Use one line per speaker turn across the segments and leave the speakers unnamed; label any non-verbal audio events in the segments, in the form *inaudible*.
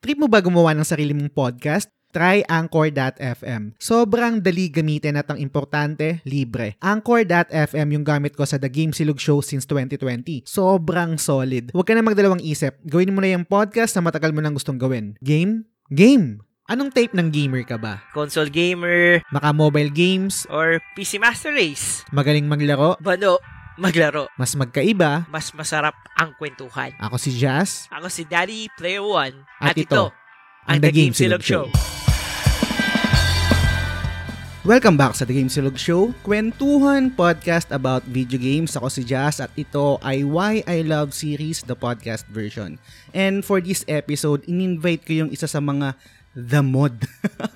Trip mo ba gumawa ng sarili mong podcast? Try Anchor.fm. Sobrang dali gamitin at ang importante, libre. Anchor.fm yung gamit ko sa The Game Silog Show since 2020. Sobrang solid. Huwag ka na magdalawang isip. Gawin mo na yung podcast na matagal mo nang gustong gawin. Game? Game! Anong type ng gamer ka ba?
Console gamer
Maka mobile games?
or PC Master Race.
Magaling maglaro?
Bano, maglaro.
Mas magkaiba?
Mas masarap ang kwentuhan.
Ako si Jazz.
Ako si Daddy Player One.
At
At,
ito,
ito,
ang The Game Silog Show. Welcome back sa The Game Silog Show, kwentuhan podcast about video games. Ako si Jazz at ito ay Why I Love Series, the podcast version. And for this episode, in-invite ko yung isa sa mga The Mod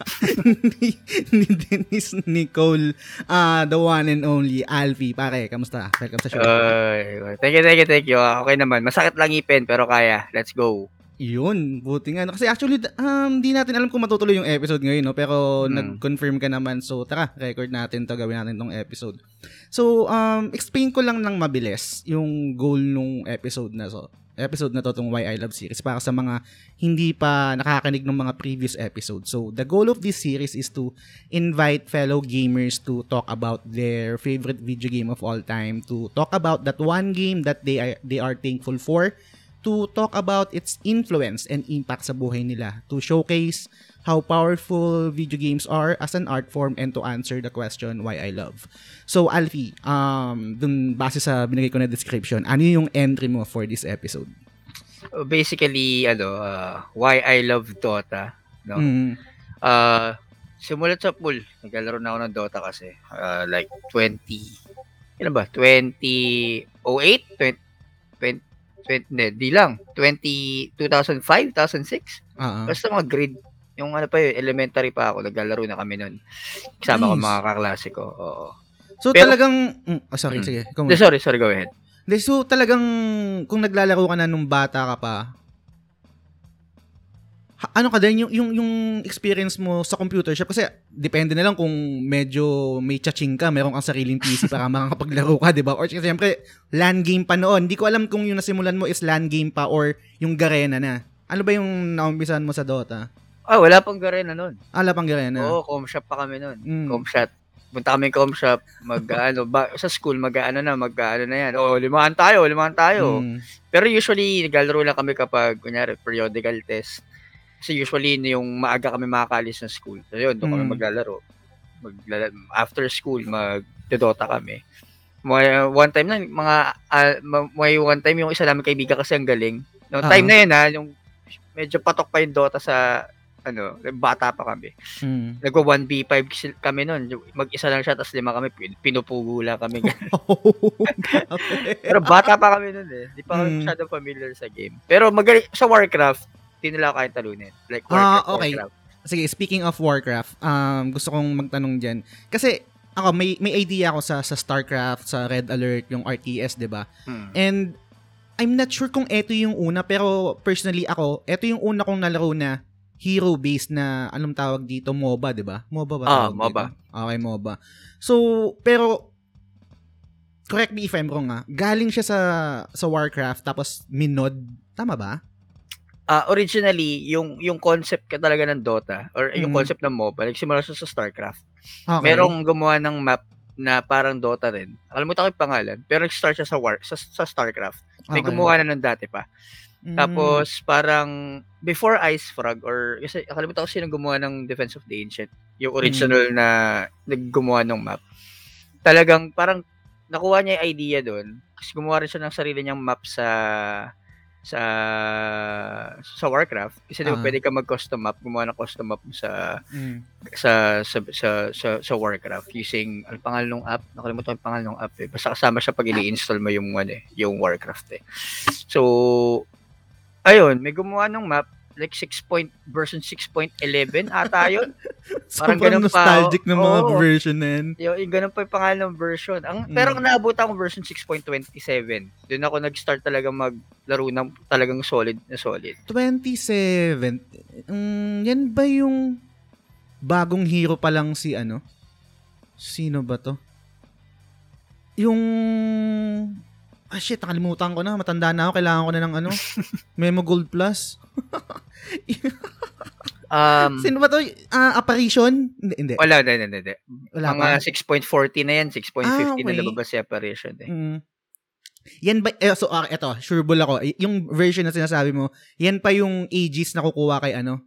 *laughs* ni, ni Dennis Nicole, uh, the one and only Alfie. Pare, kamusta? Welcome sa show.
Ay, thank you, thank you, thank you. Ah, Okay naman. Masakit lang ipin, pero kaya. Let's go.
Yun, buti nga. Kasi actually, um, di natin alam kung matutuloy yung episode ngayon, no? Pero
Hmm.
nag-confirm ka naman. So, tara, record natin to Gawin natin tong episode. So, um, explain ko lang ng mabilis yung goal nung episode na so episode na to tong Why I Love series para sa mga hindi pa nakakanig ng mga previous episodes. So, the goal of this series is to invite fellow gamers to talk about their favorite video game of all time, to talk about that one game that they are, they are thankful for, to talk about its influence and impact sa buhay nila, to showcase how powerful video games are as an art form and to answer the question why I love. So Alfie, um dun base sa binigay ko na description, ano yung entry mo for this episode?
Uh, Basically, ano, uh, why I love Dota. No?
Mm.
Uh, simulat sa pool. Naglalaro na ako ng Dota kasi. Uh, like 20, ilan ba? 2008? 20, 20, 20, hindi, di lang. 20, 2005, 2006?
Ah, ah.
Basta mga grade. Yung ano pa yun, elementary pa ako. Naglalaro na kami nun. Kasama ko mga kaklase ko. Oo.
So
Pero-
talagang mm, oh, sorry,
Mm.
sige.
Hindi,
muna.
sorry, sorry, go ahead.
Hindi, so talagang kung naglalaro ka na nung bata ka pa, ha- ano ka din yung, yung, yung experience mo sa computer shop kasi depende na lang kung medyo may chaching ka, meron kang sariling PC *laughs* para makakapaglaro ka, di ba? Or siyempre, LAN game pa noon. Hindi ko alam kung yung nasimulan mo is LAN game pa or yung Garena na. Ano ba yung naumpisan mo sa Dota?
Ah, wala pang garena nun.
Ala pang Garena.
Oo, com shop pa kami nun.
Mm.
Com shop. Punta kami com shop, mag ano, ba, sa school mag ano na, mag ano na yan. Oh, limahan tayo, limahan tayo.
Mm.
Pero usually naglalaro lang kami kapag kunyari periodical test. Kasi usually yung maaga kami makakalis ng school. So yun, doon kami
Mm.
maglalaro. Maglala- after school, mag-dota kami. May, one time na, mga, ah, ma- may one time yung isa namin kaibigan kasi ang galing. Noong time
Ah.
na yun ha, yung medyo patok pa yung Dota sa, ano, bata pa kami.
Mm.
Nagwa 1v5 sil- kami nun. Mag-isa lang siya, tapos lima kami, pin- pinupugo lang kami. *laughs* Pero bata pa kami nun eh. Di pa kami
Mm.
masyadong familiar sa game. Pero magaling, sa Warcraft, di nila kayang talunin. Like Warcraft,
Ah, okay.
Warcraft.
Sige, speaking of Warcraft, um, gusto kong magtanong dyan. Kasi, ako, may, may idea ako sa, sa StarCraft, sa Red Alert, yung RTS, di ba?
Hmm.
And, I'm not sure kung eto yung una, pero personally ako, eto yung una kong nalaro na hero-based na, anong tawag dito, MOBA, di ba? MOBA ba?
Ah,
tawag
MOBA.
dito? Okay, MOBA. So, pero, correct me if I'm wrong ah, galing siya sa, sa Warcraft, tapos minod, tama ba?
Ah, originally, yung yung concept ka talaga ng Dota or
Mm.
yung concept ng MOBA, nagsimula siya sa StarCraft.
Okay.
Merong gumawa ng map na parang Dota rin. Nakalimutan ko yung pangalan, pero nag-start siya sa War sa, sa StarCraft. May
Okay.
gumawa na nun dati pa.
Mm.
Tapos parang before Ice Frog or kasi nakalimutan ko sino gumawa ng Defense of the Ancient, yung original na naggumawa ng map. Talagang parang nakuha niya yung idea doon. Kasi gumawa rin siya ng sarili niyang map sa sa sa Warcraft kasi di ba
Ah.
pwede ka mag-custom map, gumawa ng custom map sa
Mm.
sa sa sa sa, sa Warcraft using ang pangalan ng app, nakalimutan ko yung pangalan ng app eh. Basta kasama siya pag ini-install mo yung ano eh, yung Warcraft eh. So ayun, may gumawa ng map like 6 point version 6.11 ata yun. *laughs* Parang ganun pa,
nostalgic ng mga
oo.
version na yan.
yung, yung ganun pa yung pangalan ng version. Ang
Mm.
pero naabot ako version 6.27. Doon ako nag-start talaga maglaro ng talagang solid na solid.
27. Mm, yan ba yung bagong hero pa lang si ano? Sino ba to? Yung Ah, shit, nakalimutan ko na. Matanda na ako. Kailangan ko na ng ano. *laughs* Memo Gold Plus. *laughs*
Um,
Sino ba to? Ah, apparition? Hindi, hindi.
wala, hindi, hindi, hindi.
Wala
Mga
pa.
6.40 na yan, 6.50
Ah,
na
okay.
lumabas si Apparition eh.
Mm. Yan ba, eh, so, ah, eto, sure bull ako. Yung version na sinasabi mo, yan pa yung Aegis na kukuha kay ano?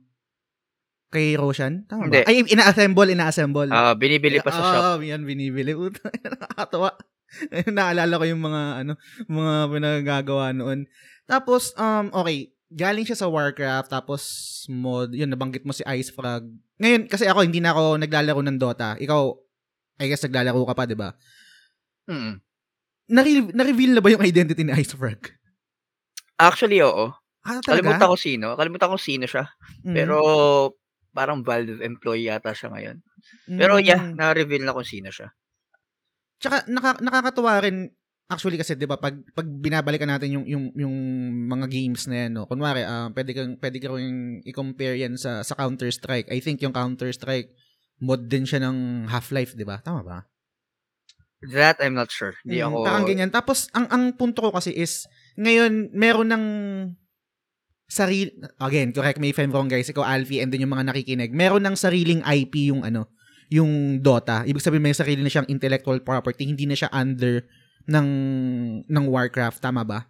Kay Roshan? Tama
Hindi.
ba? Ay, ina-assemble, ina-assemble.
Ah, binibili pa sa shop.
Ah, yan, binibili. *laughs* Nakakatawa. *laughs* Naalala ko yung mga, ano, mga pinagagawa noon. Tapos, um, okay, galing siya sa Warcraft, tapos mod, yun, nabanggit mo si Ice Frog. Ngayon, kasi ako, hindi na ako naglalaro ng Dota. Ikaw, I guess naglalaro ka pa, di ba?
Mm.
Na-re- na-reveal na ba yung identity ni Ice Frog?
Actually, oo.
Ah, talaga?
Kalimutan ko sino. Kalimutan ko sino siya.
Mm.
Pero, parang Valve employee yata siya ngayon. Pero
Mm.
yeah, na-reveal na kung sino siya.
Tsaka naka, nakakatuwa rin actually kasi 'di ba pag pag binabalikan natin yung yung yung mga games na yan no. Kunwari, ah pwede kang pwede ka ring i-compare yan sa sa Counter-Strike. I think yung Counter-Strike mod din siya ng Half-Life, 'di ba? Tama ba?
That, I'm not sure. Hindi
Mm,
ako...
Parang ganyan. Tapos ang ang punto ko kasi is ngayon meron ng sarili again, correct me if I'm wrong guys, ikaw Alfie and then yung mga nakikinig, meron ng sariling IP yung ano, yung Dota. Ibig sabihin may sarili na siyang intellectual property, hindi na siya under ng ng Warcraft, tama ba?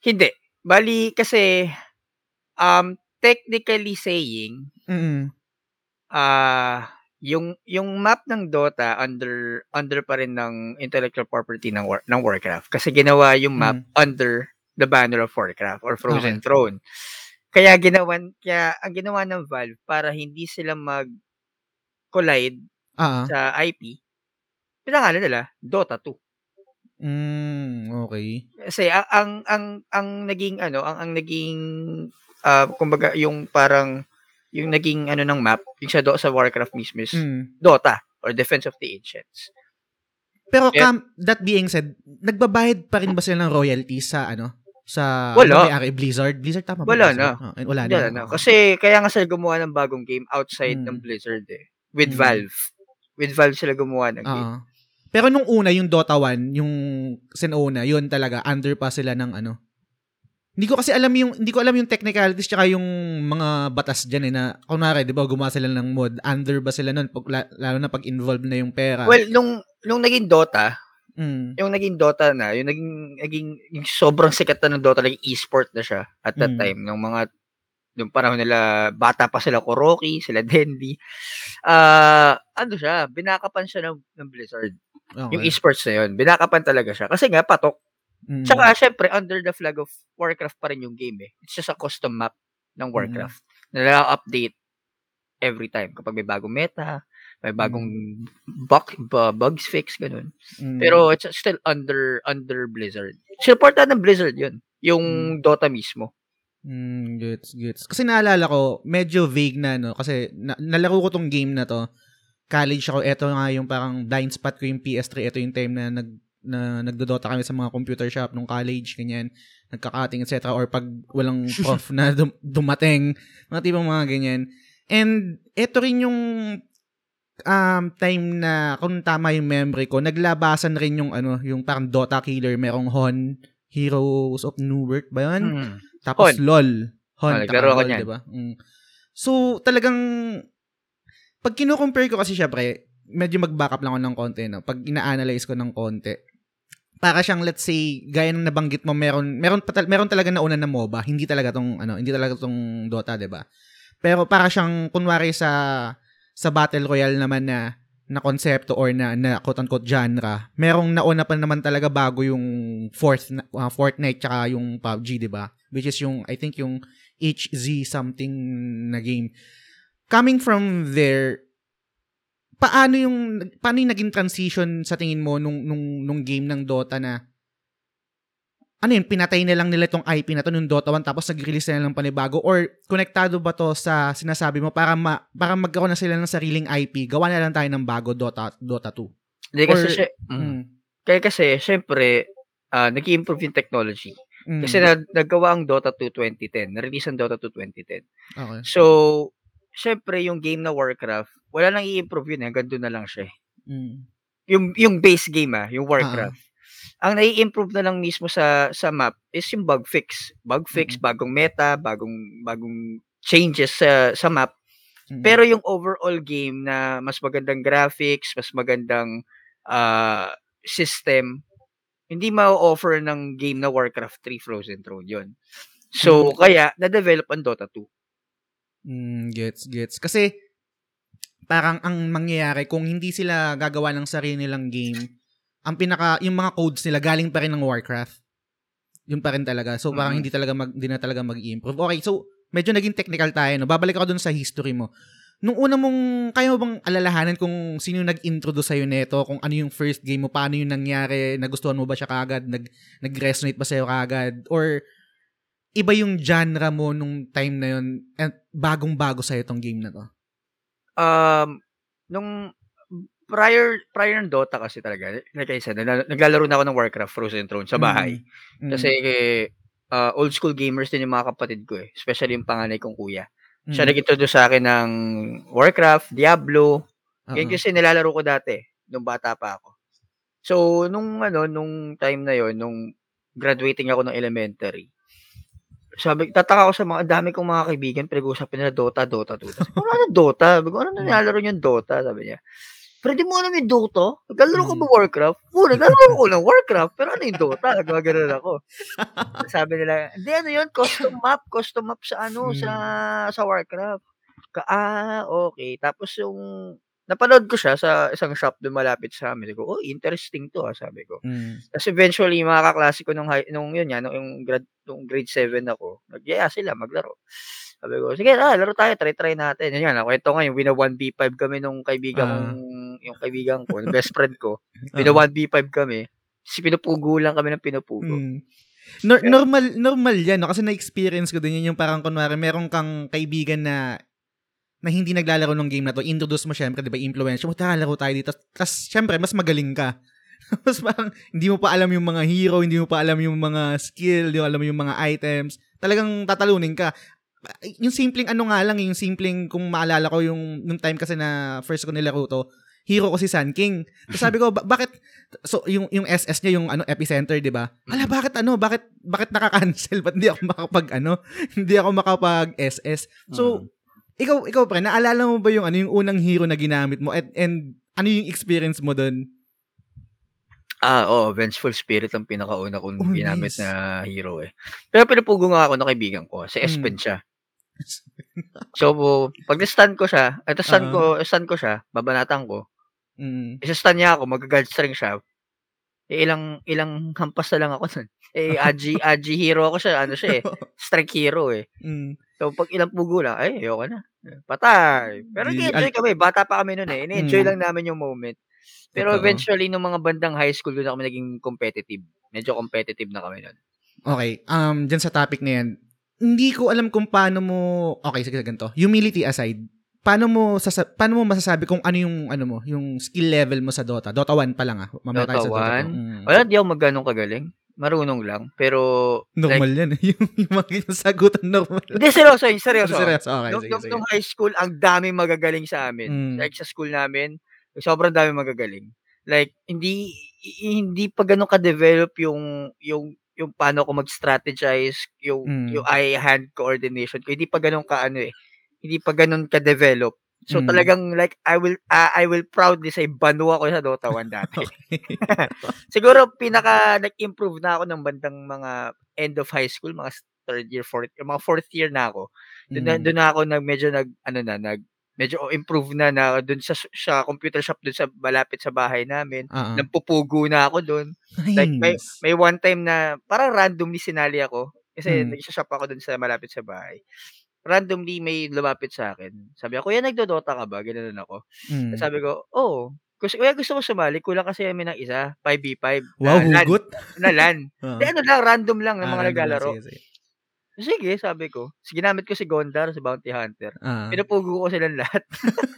Hindi. Bali, kasi, um, technically saying,
Mm.
ah yung yung map ng Dota under under pa rin ng intellectual property ng War, ng Warcraft kasi ginawa yung map under the banner of Warcraft or Frozen
Okay.
Throne. Kaya ginawan kaya ang ginawa ng Valve para hindi sila mag collide
Ah.
sa IP. Pinangalan nila Dota 2.
Mm, okay.
Kasi ang ang ang, ang naging ano, ang ang naging ah kumbaga yung parang yung naging ano ng map, yung sa do sa Warcraft mismo is
Mm.
Dota or Defense of the Ancients.
Pero
Yeah.
Cam, that being said, nagbabayad pa rin ba sila ng royalties sa ano? Sa
Wala.
ano may-ari? Blizzard? Blizzard tama ba?
Wala
Blizzard? Ah, wala na.
Wala na. Kasi kaya nga sila gumawa ng bagong game outside
Mm.
ng Blizzard eh. With
Mm.
Valve. With Valve sila gumawa ng game.
Oo. Pero nung una, yung Dota 1, yung Sinona, yun talaga, under pa sila ng ano. Hindi ko kasi alam yung, hindi ko alam yung technicalities tsaka yung mga batas dyan eh na, kunwari, di ba, gumawa sila ng mod, under ba sila nun, pag, la- lalo na pag involved na yung pera.
Well, nung nung naging Dota,
mm.
yung naging Dota na, yung naging naging yung sobrang sikat na ng Dota, naging e-sport na siya at that
Mm.
time nung mga nung panahon nila bata pa sila Kuroki, sila *laughs* Dendy. Ah, ano siya, binakapan siya ng, ng Blizzard.
okay.
Yung e-sports na yun, binakapan talaga siya kasi nga patok.
Mm.
Tsaka syempre under the flag of Warcraft pa rin yung game eh. It's just a custom map
Mm.
ng Warcraft. Na update every time kapag may bagong meta, may bagong bug, bu- bugs fix ganun.
Mm.
Pero it's still under under Blizzard. Supported ng Blizzard 'yun, yung
Mm.
Dota mismo.
Mm, gets, gets. Kasi naalala ko, medyo vague na, no? Kasi na- nalaro ko tong game na to. College ako, eto nga yung parang blind spot ko yung PS3. Ito yung time na nag na nagdodota kami sa mga computer shop nung college, ganyan, nagkakating, etc. Or pag walang *laughs* prof na dum- dumating, mga tipong mga ganyan. And ito rin yung um, time na, kung tama yung memory ko, naglabasan rin yung ano, yung parang Dota Killer, merong Hon, Heroes of Newerth ba yun?
Mm.
Tapos
Hon.
LOL. Hon,
Ah,
taka
naglaro ako niyan.
diba? Mm. So, talagang, pag kino-compare ko kasi syempre, medyo mag-backup lang ako ng konti, no? Pag ina-analyze ko ng konti, para siyang, let's say, gaya ng nabanggit mo, meron, meron, pa, meron talaga nauna na MOBA, hindi talaga tong, ano, hindi talaga tong Dota, 'di ba Pero para siyang, kunwari sa, sa Battle Royale naman na, na konsepto or na, na quote-unquote genre, merong nauna pa naman talaga bago yung fourth, uh, Fortnite tsaka yung PUBG, di ba? Which is yung, I think yung HZ something na game. Coming from there, paano yung, paano yung naging transition sa tingin mo nung, nung, nung game ng Dota na, ano yun, pinatay na lang nila itong IP na to nung Dota 1 tapos nag-release na lang panibago or konektado ba to sa sinasabi mo para ma, para magkaroon na sila ng sariling IP, gawa na lang tayo ng bago Dota Dota 2.
Hindi kasi
Or-
siya, mm.
Mm.
kaya kasi syempre ah nag-improve yung technology.
Mm.
Kasi na, naggawa ang Dota 2 2010, na-release ang Dota 2 2010.
okay.
So, syempre yung game na Warcraft, wala nang i-improve yun, eh, hanggang doon na lang siya. eh.
Mm.
Yung yung base game ah, yung Warcraft. Ang nai-improve na lang mismo sa sa map is yung bug fix. Bug fix,
Mm.
bagong meta, bagong bagong changes sa sa map.
Mm.
Pero yung overall game na mas magandang graphics, mas magandang ah, system, hindi ma-offer ng game na Warcraft 3 Frozen Throne yun. So,
Mm.
kaya, na-develop ang Dota 2.
Mm, gets, gets. Kasi, parang ang mangyayari, kung hindi sila gagawa ng sarili nilang game, ang pinaka, yung mga codes nila galing pa rin ng Warcraft. Yun pa rin talaga. So, parang
Mhm.
hindi talaga mag, hindi na talaga mag-improve. Okay, so, medyo naging technical tayo, no? Babalik ako dun sa history mo. Nung una mong, kaya mo bang alalahanan kung sino yung nag-introduce sa'yo neto, kung ano yung first game mo, paano yung nangyari, nagustuhan mo ba siya kagad, nag, nag-resonate ba sa'yo kagad, or iba yung genre mo nung time na yun, at bagong-bago sa'yo tong game na to?
Um, nung prior prior ng Dota kasi talaga, like I said, nagla- naglalaro na ako ng Warcraft Frozen Throne sa bahay.
Mm.
Kasi uh, old school gamers din yung mga kapatid ko eh. Especially yung panganay kong kuya.
Mm.
Siya nag-introduce sa akin ng Warcraft, Diablo. Yan kasi nilalaro ko dati nung bata pa ako. So, nung ano, nung time na yon nung graduating ako ng elementary, sabi, tataka ako sa mga, dami kong mga kaibigan, pinag-uusapan nila Dota, Dota, Dota. Sabi ko, ano Dota? Sabi ko, ano na nilalaro yung Dota? Sabi niya. Di mo alam yung Dota? Naglalaro ko ba Warcraft? Oo, naglalaro ko ng Warcraft. Pero ano yung Dota? *laughs* Gumagano'n ako. Sabi nila, hindi ano yun, custom map, custom map sa ano,
Hmm.
sa sa Warcraft. Ka, ah, okay. Tapos yung, napanood ko siya sa isang shop doon malapit sa amin. Sabi ko, oh, interesting to, ah, sabi ko.
Mm.
Tapos eventually, yung mga kaklase ko nung, high, nung yun yan, nung, yung grad, nung grade 7 ako, nagyaya sila maglaro. Sabi ko, sige na, laro tayo, try-try natin. Yan, nakwento nga, yung wina 1v5 kami nung kaibigan
Ah.
kong, yung kaibigan ko, yung best friend ko. *laughs* Wina 1v5 kami. Si pinupugo lang kami ng pinupugo.
Mm. Nor- normal normal yan no kasi na-experience ko din yun yung parang kunwari meron kang kaibigan na na hindi naglalaro ng game na to, introduce mo syempre, 'di ba, influence mo, tara laro tayo dito. Tapos syempre mas magaling ka. *laughs* Mas parang hindi mo pa alam yung mga hero, hindi mo pa alam yung mga skill, hindi mo alam yung mga items. Talagang tatalunin ka. Yung simpleng ano nga lang, yung simpleng kung maalala ko yung nung time kasi na first ko nilaro to, hero ko si Sun King. Tapos sabi ko, ba- bakit so yung yung SS niya yung ano epicenter, 'di ba? Ala bakit ano, bakit bakit naka-cancel? Ba't hindi ako makapag ano? *laughs* hindi ako makapag SS. So ikaw ikaw pre, naalala mo ba yung ano yung unang hero na ginamit mo and, and ano yung experience mo doon?
Ah, oo, Vengeful Spirit ang pinakauna kong
Oh,
ginamit
nice.
na hero eh. Pero pinupugo nga ako ng kaibigan ko, si
Mm.
Espen siya. So, pag na-stun ko siya, at stun
Ah.
ko, stun ko siya, babanatan ko,
Mm.
isa-stun niya ako, mag-guard string siya. Eh, ilang ilang hampas na lang ako nun. Eh, *laughs* AG, AG hero ako siya, ano siya eh, *laughs* strike hero eh.
Mm.
So, pag ilang pugo lang, ay, ayoko na. Patay. Pero nag-enjoy kami, bata pa kami noon eh. Ini-enjoy
Mm.
lang namin yung moment. Pero
Totoo.
eventually, nung mga bandang high school, doon na kami naging competitive. Medyo competitive na kami nun.
Okay, um dyan sa topic na yan, hindi ko alam kung paano mo Okay, sige ganito. Humility aside, paano mo sasa- paano mo masasabi kung ano yung ano mo, yung skill level mo sa Dota? Dota 1 pa lang ah. Mamaya
Dota
tayo sa Dota
1?
2. Mm.
Wala, di ako magganong kagaling. Marunong lang. Pero,
Normal yan. eh. *laughs* yung, yung ganyan sagutan normal.
hindi, seryoso, seryoso.
Seryoso, okay,
nung,
sige,
nung,
sige.
nung high school, ang daming magagaling sa amin.
Mm.
Like sa school namin, sobrang daming magagaling. Like, hindi, hindi pa ganun ka-develop yung, yung, yung paano ko mag-strategize, yung,
Mm.
yung eye-hand coordination ko. Hindi pa ganun ka, ano eh, hindi pa ganun ka-develop. So
Mm.
talagang like I will uh, I will proudly say banu ako sa Dota 1 dati. *laughs* *laughs* Siguro pinaka nag-improve na ako ng bandang mga end of high school, mga third year, fourth year, mga fourth year na ako. Doon
Mm.
doon na ako nag medyo nag ano na nag medyo improve na na doon sa sa computer shop doon sa malapit sa bahay namin.
Ah, ah.
Nagpupugo na ako doon. Like may
Nice.
may one time na parang randomly sinali ako kasi
Mm.
nag-shop ako doon sa malapit sa bahay. Randomly may lumapit sa akin. Sabi ako, "Kuya, nagdo-Dota ka ba?" Ganoon ako.
Mm.
Sabi ko, "Oo." Gusto, kuya, gusto ko sumali. Kulang kasi kami ng isa. 5v5.
Wow,
na,
hugot.
Na LAN.
Ah.
Hindi, ano lang, random lang ng
Ah,
mga
lang.
naglalaro.
Sige, sige.
Sige, sabi ko. Ginamit ko si Gondar, si Bounty Hunter.
Ah.
Pinupugo ko silang lahat.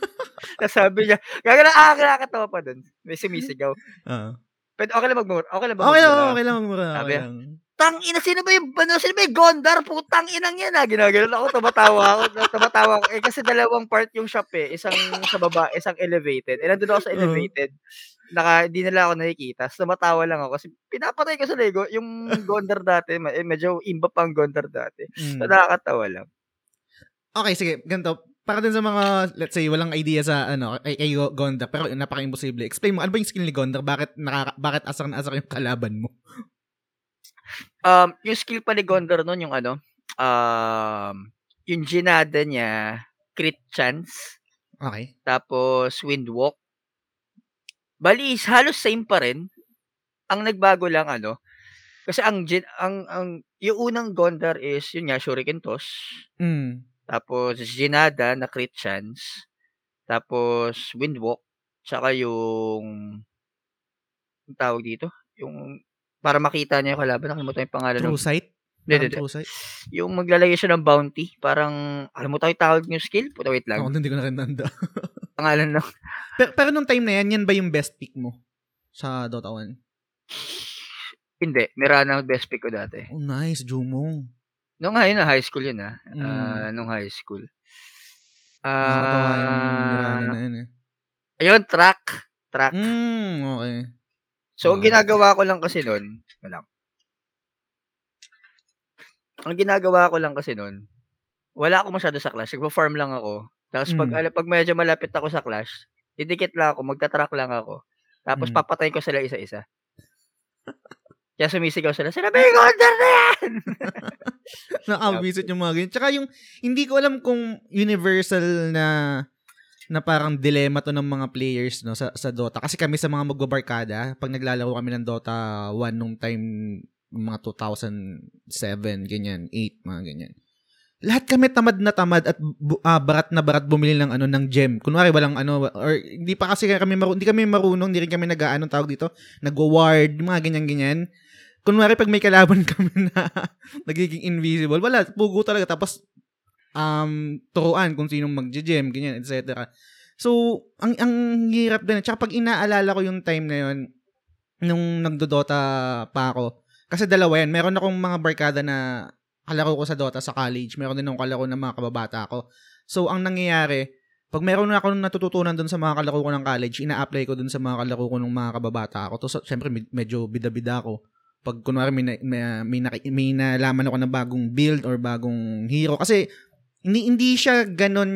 *laughs* Tapos sabi niya, gagana, ah, kinakatawa pa dun. May sumisigaw.
Ah.
Pero okay lang magmura. Okay lang ba
Okay lang,
magmura?
okay lang magmura. Okay lang.
Tang ina, sino ba yung, ano, sino ba yung Gondar? Putang inang yan, ah. Ginagalan ako, tumatawa ako, *laughs* tumatawa ako. Eh, kasi dalawang part yung shop eh. Isang sa baba, isang elevated. Eh, nandun ako sa elevated. Naka, hindi nila ako nakikita. So, matawa lang ako. Kasi pinapatay ko sa Lego. Yung *laughs* Gondar dati, eh, medyo imba pang Gondar dati.
Mm.
So, nakakatawa lang.
Okay, sige. Ganito. Para din sa mga, let's say, walang idea sa, ano, kay, kay Gondar, pero napaka-imposible. Explain mo, ano ba yung skill ni Gondar? Bakit, nakaka, bakit asar na asar yung kalaban mo?
Um, yung skill pa ni Gondor nun, yung ano, um, yung ginada niya, crit chance,
Okay.
tapos windwalk. Bali, halos same pa rin. Ang nagbago lang, ano, kasi ang, ang, ang, yung unang Gondar is, yun nga, Shuriken Toss.
Mm.
Tapos, Ginada na crit chance. Tapos, Windwalk. Tsaka yung, yung tawag dito? Yung, para makita niya yung kalaban. Nakalimutan yung pangalan.
True
ng,
sight?
Hindi, hindi.
True sight?
Yung maglalagay siya ng bounty. Parang, alam mo tayo tawag yung skill? Puta, wait lang.
Ako, hindi ko na rin. *laughs*
Pangalan lang. *laughs*
pero, pero nung time na yan, yan ba yung best pick mo? Sa Dota 1?
Hindi. Mirana best pick ko dati.
Oh, nice. Jumong.
Nung high na high school yun, ah.
Mm.
Ah, nung high school. Ah,
na yun eh.
ayun, track. Track.
Mm, okay.
So, ang ginagawa ko lang kasi nun, wala. Ang ginagawa ko lang kasi nun, wala ako masyado sa clash. Nagpa-farm lang ako. Tapos pag,
Mm.
pag medyo malapit ako sa clash, didikit lang ako, magta-track lang ako. Tapos
Mm.
papatay ko sila isa-isa. Kaya sumisigaw sila, sila may Gondar na yan! *laughs*
Nakabisit yung mga ganyan. Tsaka yung, hindi ko alam kung universal na na parang dilema to ng mga players no sa sa Dota kasi kami sa mga magbabarkada pag naglalaro kami ng Dota 1 nung time mga 2007 ganyan 8 mga ganyan lahat kami tamad na tamad at ah, barat na barat bumili ng ano ng gem. Kunwari walang ano or hindi pa kasi kami marunong hindi kami marunong hindi rin kami nag-aano tawag dito nagwa-ward mga ganyan ganyan kunwari pag may kalaban *laughs* kami na nagiging invisible wala pugo talaga. Tapos um turuan kung sinong magje-gem ganyan etc. So ang ang hirap din. Tsaka pag inaalala ko yung time na yon nung nagdodota pa ako kasi dalawa yan meron akong mga barkada na kalaro ko sa Dota sa college meron din akong kalaro ng mga kababata ko so ang nangyayari pag meron na ako natututunan doon sa mga kalaro ko ng college, ina-apply ko doon sa mga kalaro ko ng mga kababata ako. To, so, syempre, med- medyo bida-bida ako. Pag kunwari may, na, may, may, naki- may nalaman ako na bagong build or bagong hero. Kasi, hindi, hindi siya ganon,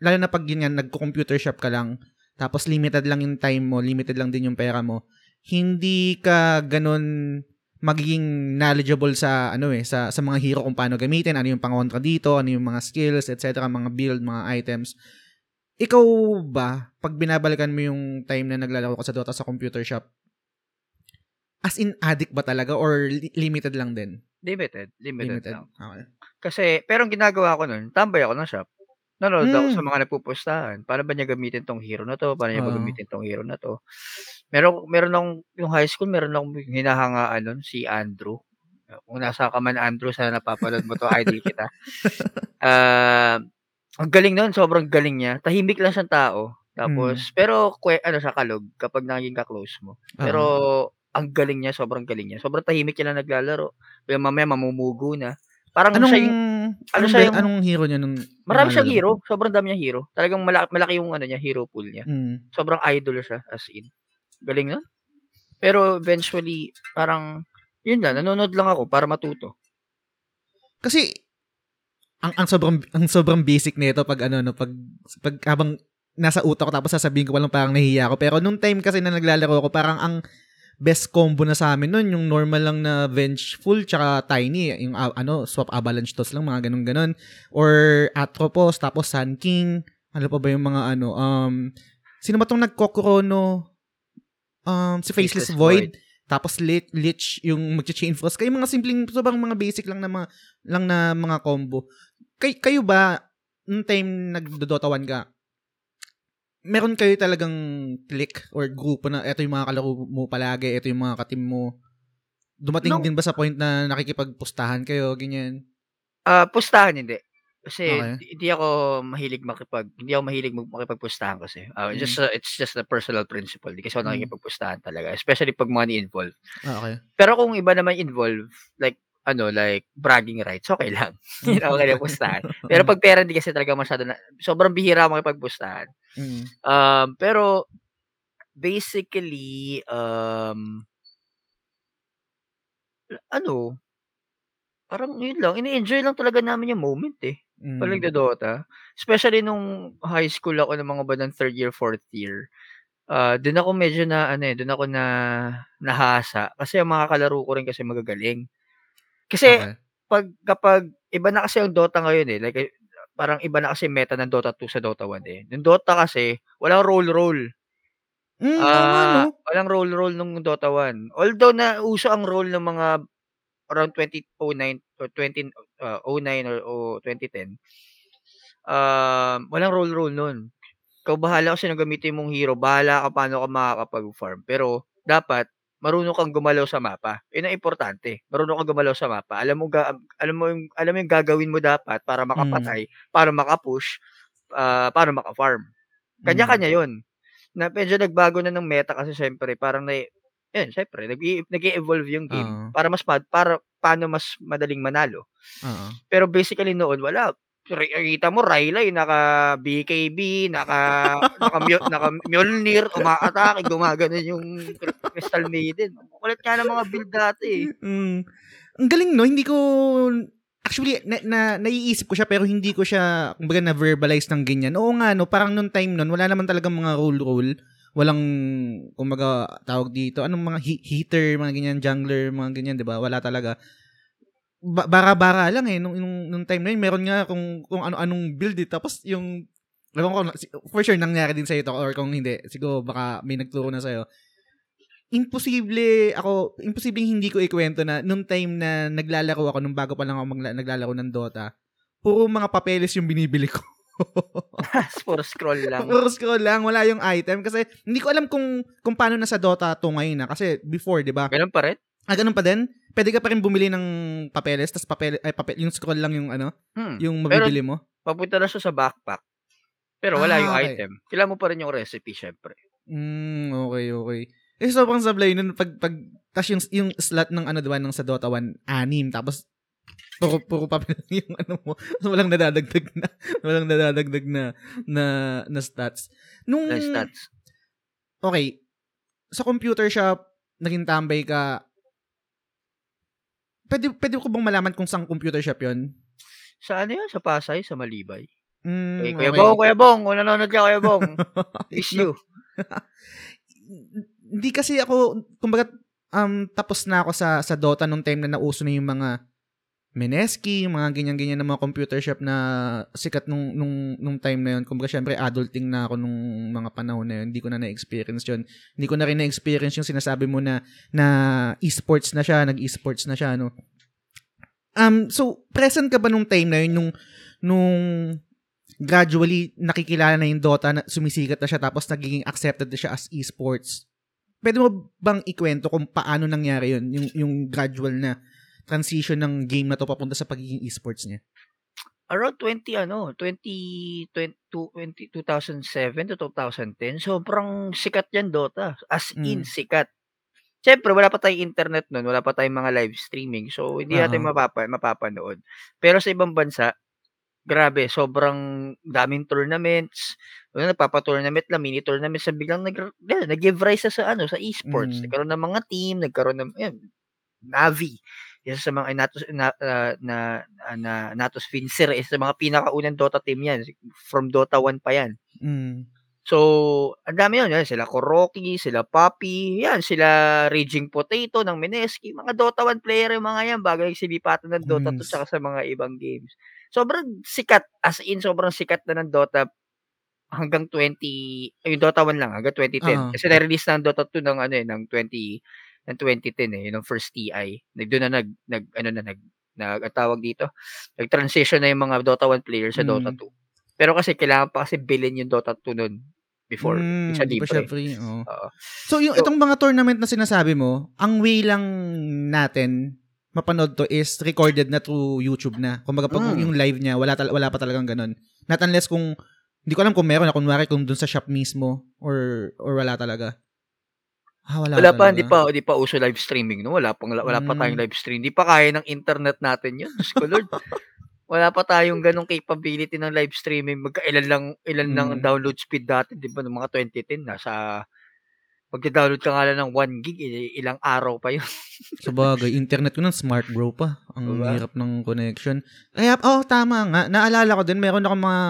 lalo na pag yun nga, nagko-computer shop ka lang, tapos limited lang yung time mo, limited lang din yung pera mo, hindi ka ganon magiging knowledgeable sa ano eh sa sa mga hero kung paano gamitin, ano yung pangontra dito, ano yung mga skills, etc., mga build, mga items. Ikaw ba pag binabalikan mo yung time na naglalaro ka sa Dota sa computer shop, as in addict ba talaga or li- limited lang din?
Limited. Limited,
Limited.
lang.
Okay.
Kasi, pero ang ginagawa ko nun, tambay ako ng shop. Nanonood ako
Mm.
sa mga nagpupustahan. Paano ba niya gamitin tong hero na to? Paano niya
Oo.
gamitin tong hero na to? Meron, meron akong, yung high school, meron akong hinahangaan nun, si Andrew. Kung nasa ka man, Andrew, sana napapanood mo to, idol kita. *laughs* Ah, ang galing nun, sobrang galing niya. Tahimik lang siyang tao. Tapos, pero, kwe, ano siya, kalog, kapag naging ka-close mo. Pero, ang galing niya, sobrang galing niya. Sobrang tahimik niya lang naglalaro. Kaya mamaya, mamumugo na. Parang
anong
siya yung,
ano
siya yung-
anong hero niya nung
Marami siyang hero. Sobrang dami niyang hero. Talagang malaki, malaki yung ano niya, hero pool niya.
Mm.
Sobrang idol siya, as in. Galing nun. Pero eventually, parang, yun lang, nanonood lang ako para matuto.
Kasi ang ang sobrang ang sobrang basic nito pag ano no pag pag habang nasa utak ko tapos sasabihin ko walang parang nahihiya ako pero nung time kasi na naglalaro ako parang ang best combo na sa amin nun yung normal lang na vengeful tsaka tiny yung ah, ano swap avalanche toss lang mga ganun ganon or atropos tapos sun king ano pa ba yung mga ano um sino ba tong nagkokrono um si faceless,
Faceless
void, tapos lit, lich yung magcha-chain frost. Kayo mga simpleng, sobrang mga basic lang na mga, lang na mga combo. Kay, kayo ba, nung time nagdodota 1 ka, meron kayo talagang click or grupo na eto yung mga kalaro mo palagi, eto yung mga katim mo. Dumating
No.
din ba sa point na nakikipagpustahan kayo, ganyan?
Ah, pustahan hindi. Kasi
Okay.
hindi ako mahilig makipag hindi ako mahilig mag- makipagpustahan kasi. Ah,
Mm.
just uh, it's just a personal principle. Kasi ako
Mm.
nakikipagpustahan talaga, especially pag money involved.
Ah, okay.
Pero kung iba naman involved, like ano, like bragging rights, okay lang. *laughs* Hindi na okay lang pustahan. Pero pag pera hindi kasi talaga masyado na sobrang bihira ako makipagpustahan.
Mm.
Um, pero basically, um ano, parang yun lang, ini-enjoy lang talaga namin yung moment, eh, pag
Mm.
nagdo-Dota. Especially nung high school ako ng mga bandang 3rd year, 4th year, ah, dun ako medyo na ano, eh, dun ako na nahasa kasi ang mga kalaro ko rin kasi magagaling. Kasi
Okey.
'pag kapag iba na kasi ang Dota ngayon, eh, like, parang iba na kasi meta ng Dota 2 sa Dota 1, eh. Yung Dota kasi walang
nga 'no?
Ah, walang role-role nung Dota 1. Although nauso ang role ng mga around 2009 or 20 ah, 09 or o 2010. Um, walang role-role nun. Ikaw bahala kung sinong gamitin mong hero, bahala ka paano ka makakapag-farm. Pero dapat marunong kang gumalaw sa mapa, yun ang importante. Marunong kang gumalaw sa mapa. Alam mo ga alam mo yung alam mo yung gagawin mo dapat para makapatay, para maka-push, ah, para maka-farm. Kanya-kanya yun. Na medyo nagbago na ng meta kasi siyempre parang nai ayun siyempre nag-i nag-e-evolve yung game
Oo.
para mas mad para paano mas madaling manalo.
Oo.
Pero basically noon wala. Kita mo Rylai naka BKB, naka naka *laughs* naka Mjolnir, umaatake, gumaganon yung Cry Crystal Maiden. Kulit nga ng mga build dati, eh.
Hmm. Ang galing 'no, hindi ko actually na na naiisip ko siya pero hindi ko siya kumbaga na-verbalize ng ganyan. Oo nga 'no, parang nung time nun wala naman talagang mga role-role. Walang kumbaga tawag dito, anong mga he heater, mga ganyan, jungler, mga ganyan, 'di ba? Wala talaga. Ba bara-bara lang, eh, nung nung nung time na yun meron nga kung kung ano-anong build, eh, tapos yung ewan ko for sure nangyari din sa'yo 'to or kung hindi, siguro baka may nagturo na sa'yo. Imposible ako imposibleng hindi ko ikuwento na nung time na naglalaro ako, nung bago pa lang ako magla naglalaro ng Dota, puro mga papeles yung binibili ko. *laughs*
Puro scroll lang.
Puro scroll lang, wala yung item kasi hindi ko alam kung kung paano na sa Dota 2 ngayon, ah, kasi before, 'di ba?
Ganun pa rin?
Ah, ganun pa din? Puwede ka pa rin bumili ng papeles tas papel ay papel yung scroll lang yung ano,
Hmm,
yung
pero
mabibili mo?
papunta na siya sa backpack. Pero wala yung
Ah, okey.
item. Kailangan mo pa rin yung recipe siyempre.
Hmm, okey, okey. Eh, sobrang sablay nun pag pag tas yung yung slot ng ano, 'di ba, ng sa Dota 1, 6 tapos puro puro papel *laughs* yung ano mo, walang nadadagdag na *laughs* walang nadadagdag na na na stats. Nung
Na stats.
okey, sa computer shop, naging tambay ka puwede puwede ko bang malaman kung saang computer shop yun?
Sa ano yun, sa Pasay, sa Malibay.
Hmm,
Eh, Kuya
okey.
Bong, Kuya Bong, kung nanonood ka Kuya Bong, *laughs* miss you.
Hindi kasi ako kumbaga um tapos na ako sa sa Dota nung time na nauso na yung mga Mineski, yung mga ganyan-ganyan na mga computer shop na sikat nung nung nung time na yun. Kumbaga syempre adulting na ako nung mga panahon na yun. Hindi ko na na-experience yun. Hindi ko na rin na-experience yung sinasabi mo na na esports na siya, nag-esports na siya, no. Um, so present ka ba nung time na yun nung nung gradually nakikilala na yung Dota na sumisikat na siya tapos nagiging accepted na siya as esports? Pwede mo bang ikwento kung paano nangyari yun, yung, yung gradual na transition ng game na to papunta sa pagiging esports niya?
Around 20 ano, 20 20 2007 to 2010, sobrang sikat yan Dota. As in
Hmm.
sikat. Siyempre wala pa tayong internet nun, wala pa tayong mga live streaming. So hindi natin
Oo.
mapapa mapapanood. Pero sa ibang bansa, grabe, sobrang daming tournaments. Ano, nagpapa-tournament lang, mini tournaments na biglang nag nag-give rise na sa ano, sa esports.
Mm.
Nagkaroon ng mga team, nagkaroon ng yan, Navi. Isa sa mga Natos na ah, na na Natos Fincer isa sa mga pinakaunang Dota team yan. From Dota 1 pa yan.
Mm.
So, ang dami yun. Yan, sila Kuroki, sila Poppy, yan, sila Raging Potato ng Mineski. Mga Dota 1 player yung mga yan bago yung silipatan ng Dota 2
Yes.
tsaka sa mga ibang games. Sobrang sikat. As in, sobrang sikat na ng Dota hanggang 20, ay, yung Dota 1 lang, hanggang 2010.
Oo.
Kasi na-release na ang Dota 2 ng, ano, eh, ng 20, ng 2010 eh, yun ang first TI. Doon na nag, nag, ano na, nag, nag, tawag dito, nag-transition na yung mga Dota 1 players sa Dota
Mm.
2. Pero kasi kailangan pa kasi bilhin yung Dota 2 nun before.
Mm,
siya libre.
siya free, oo.
Oo.
So, yung
So-
itong mga tournament na sinasabi mo, ang way lang natin mapanood to is recorded na through YouTube na. Kumbaga pag
Mm.
yung live niya, wala tal- wala pa talagang ganun. Not unless kung hindi ko alam kung meron na kunwari kung dun sa shop mismo or or wala talaga. Ah, wala,
Wala pa, hindi pa, hindi pa uso live streaming, no? Wala pang, wala pa
Mm.
tayong live stream. Hindi pa kaya ng internet natin yun. Diyos ko, Lord. wala pa tayong ganong capability ng live streaming. Magkailan lang, ilan lang ang
Mm.
download speed dati, di ba, ng mga 2010, nasa Pagka-download ka nga lang ng 1 gig, eh, ilang araw pa yun.
Sa bagay, internet ko ng smart bro pa. Ang
Diba?
hirap ng connection. Kaya, oh, tama nga. Naalala ko din, meron ako mga,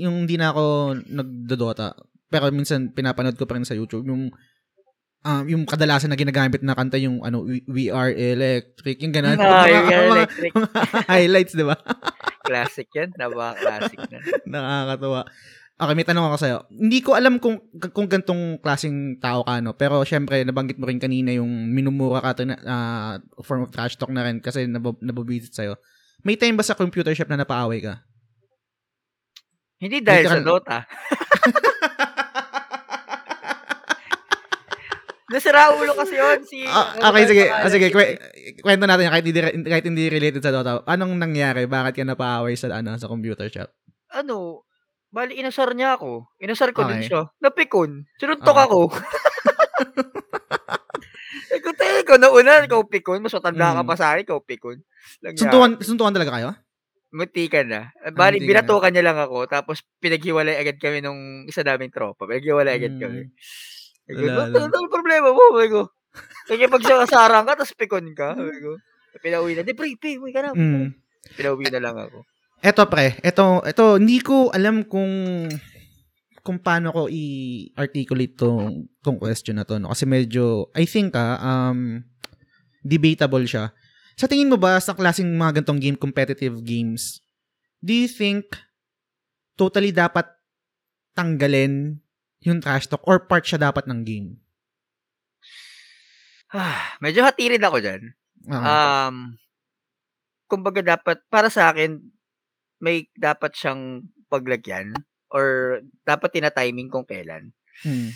yung hindi na ako nagdodota. Pero minsan, pinapanood ko pa rin sa YouTube. Yung, um, yung kadalasan na ginagamit na kanta yung, ano, We, Are Electric. Yung ganun. *laughs*
Ah,
Mga-
yung
mga-
electric.
mga *laughs* highlights, di ba? *laughs*
classic yan. Napaka-classic na.
Nakakatawa. Okay, may tanong ako sa'yo. Hindi ko alam kung kung gantong klaseng tao ka, no? Pero syempre, nabanggit mo rin kanina yung minumura ka to na, ah, form of trash talk na rin kasi nab- nababisit sa'yo. May time ba sa computer shop na napaaway ka?
Hindi dahil sa
Literal-
Dota. Nasira ulo kasi yun. Si,
Ah, okay, sige. Ah, sige, kwe- kwento natin kahit hindi, kahit hindi related sa Dota. Anong nangyari? Bakit ka napaaway sa, ano, sa computer shop?
Ano, bali inasar niya ako. Inasar ko din
Okay.
siya. Napikon. Sinuntok
Okay.
ako. *laughs* Eh, kung tayo, ikaw nauna, ikaw pikon. Mas matanda ka
Mm.
pa sa akin, ikaw pikon. Lang
Suntukan, suntukan talaga kayo?
Munti ka na. Bali,
ka na.
binatukan niya lang ako. Tapos, pinaghiwalay agad kami nung isa naming tropa. Pinaghiwalay agad
Mm.
kami. "Ano ang problema mo? Sabi ko. Kaya pag sarang ka, tapos pikon ka. Sabi ko. Pinauwi na. Di, pre, pre, uwi ka na.
Mm.
Pinauwi na lang ako.
Eto pre, eto, eto, hindi ko alam kung kung paano ko i-articulate tong, tong question na to. No? Kasi medyo, I think ah, um, debatable siya. Sa tingin mo ba sa klaseng mga gantong game, competitive games, do you think totally dapat tanggalin yung trash talk or part siya dapat ng game?
Ah, medyo hatirin ako dyan.
Ah,
Um, kumbaga dapat, para sa akin, may dapat siyang paglagyan or dapat tina-timing kung kailan.
hmm.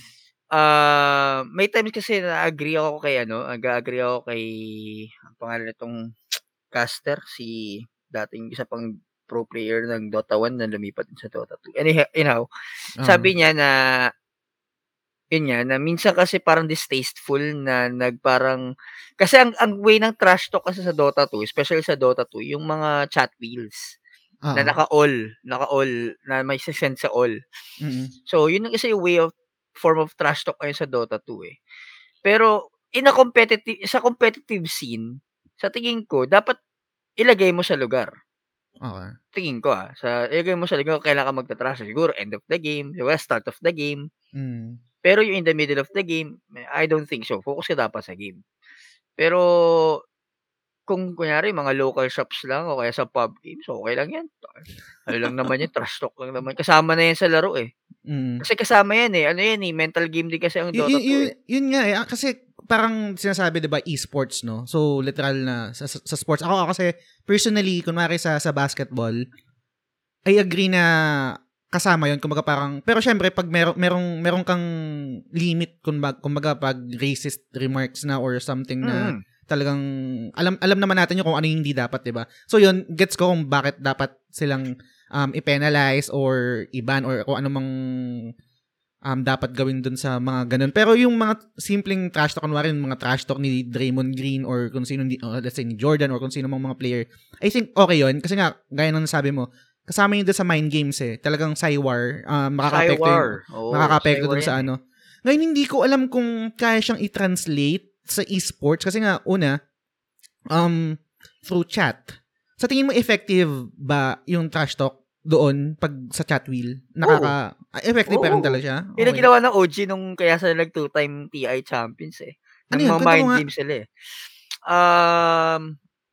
Ah, may times kasi na-agree ako kay ano, nag-agree ako kay ang pangalan nitong caster si dating isa pang pro player ng Dota 1 na lumipat sa Dota 2. Anyhow, anyhow
Ah.
sabi niya na yun nga, na minsan kasi parang distasteful na nagparang kasi ang ang way ng trash talk kasi sa Dota 2, especially sa Dota 2, yung mga chat wheels
Ah,
na naka-all, naka-all, na may send sa all.
mm-mm.
So, yun ang isa yung way of form of trash talk ngayon sa Dota 2 eh. Pero in a competitive sa competitive scene, sa tingin ko dapat ilagay mo sa lugar.
Okay.
Tingin ko ah, sa ilagay mo sa lugar kailan ka magta-trash siguro end of the game, di ba? Start of the game.
Mm.
Pero yung in the middle of the game, I don't think so. Focus ka dapat sa game. Pero kung kunyari mga local shops lang o kaya sa pub games, okay lang yan. Ano lang naman yan, trash talk lang naman. Kasama na yan sa laro eh.
Mm.
Kasi kasama yan eh. Ano yan eh, mental game din kasi ang
Y-
Dota 2
y- yun,
eh.
yun nga eh. Ah, Kasi parang sinasabi 'di ba esports no. So literal na sa, sa sa sports. Ako, ako kasi personally kunwari sa sa basketball I agree na kasama yon kumbaga parang pero syempre pag merong merong merong kang limit kumbaga, kumbaga pag racist remarks na or something na
Mm.
talagang alam alam naman natin yung kung ano yung hindi dapat, 'di ba? So yun, gets ko kung bakit dapat silang um i-penalize or i-ban or kung ano mang um dapat gawin dun sa mga ganun. Pero yung mga simpleng trash talk kunwari yung mga trash talk ni Draymond Green or kung sino uh, let's say ni Jordan or kung sino mang mga player, I think okay yun kasi nga gaya ng nasabi mo, kasama yun dun sa mind games eh. Talagang Cywar, um, makaka-apekto yun,
Skywar. Oo,
makaka-apekto dun sa ano. Ngayon, hindi ko alam kung kaya siyang i-translate sa esports kasi nga, una, um, through chat. Sa tingin mo, effective ba yung trash talk doon pag sa chat wheel? Nakaka... ah, effective pa rin
Oo.
talaga siya?
Yun ang ginawa ng OG nung kaya sila nag two-time TI champions eh.
Ano
Ng
yun?
mga mind games sila eh. Um,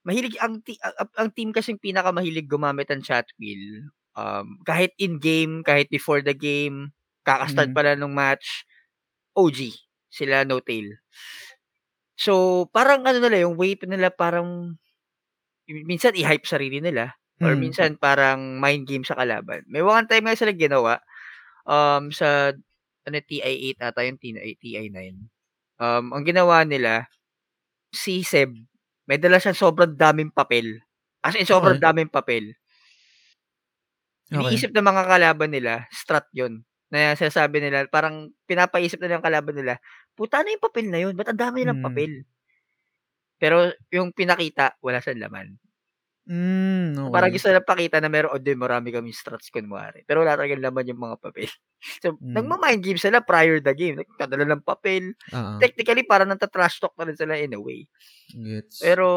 mahilig, ang, ang, ang team kasing pinakamahilig gumamit ng chat wheel. Um, kahit in-game, kahit before the game, kakastart
Mm.
pala nung match, OG. Sila no tail. So, parang ano nila, yung way nila parang minsan i-hype sarili nila or
Mm.
minsan parang mind game sa kalaban. May one time nga sila ginawa um sa ano TI8 ata yung TI TI9. Um ang ginawa nila si Seb may dala siyang sobrang daming papel. As in sobrang
Okay.
daming papel.
Okay.
Iniisip ng mga kalaban nila, strat 'yon. Na sinasabi nila, parang pinapaisip na ng kalaban nila, puta na yung papel na yun, ba't ang dami nilang
Mm.
papel? Pero yung pinakita, wala sa laman.
Mm, okay.
Parang gusto na pakita na meron, o di, marami kami strats kunwari. Pero wala talagang laman yung mga papel. *laughs* so,
Mm.
nagmamind game sila prior the game. Nagkadala ng papel.
Oo.
Technically, parang nagta-trash talk na rin sila in a way.
Gets.
Pero,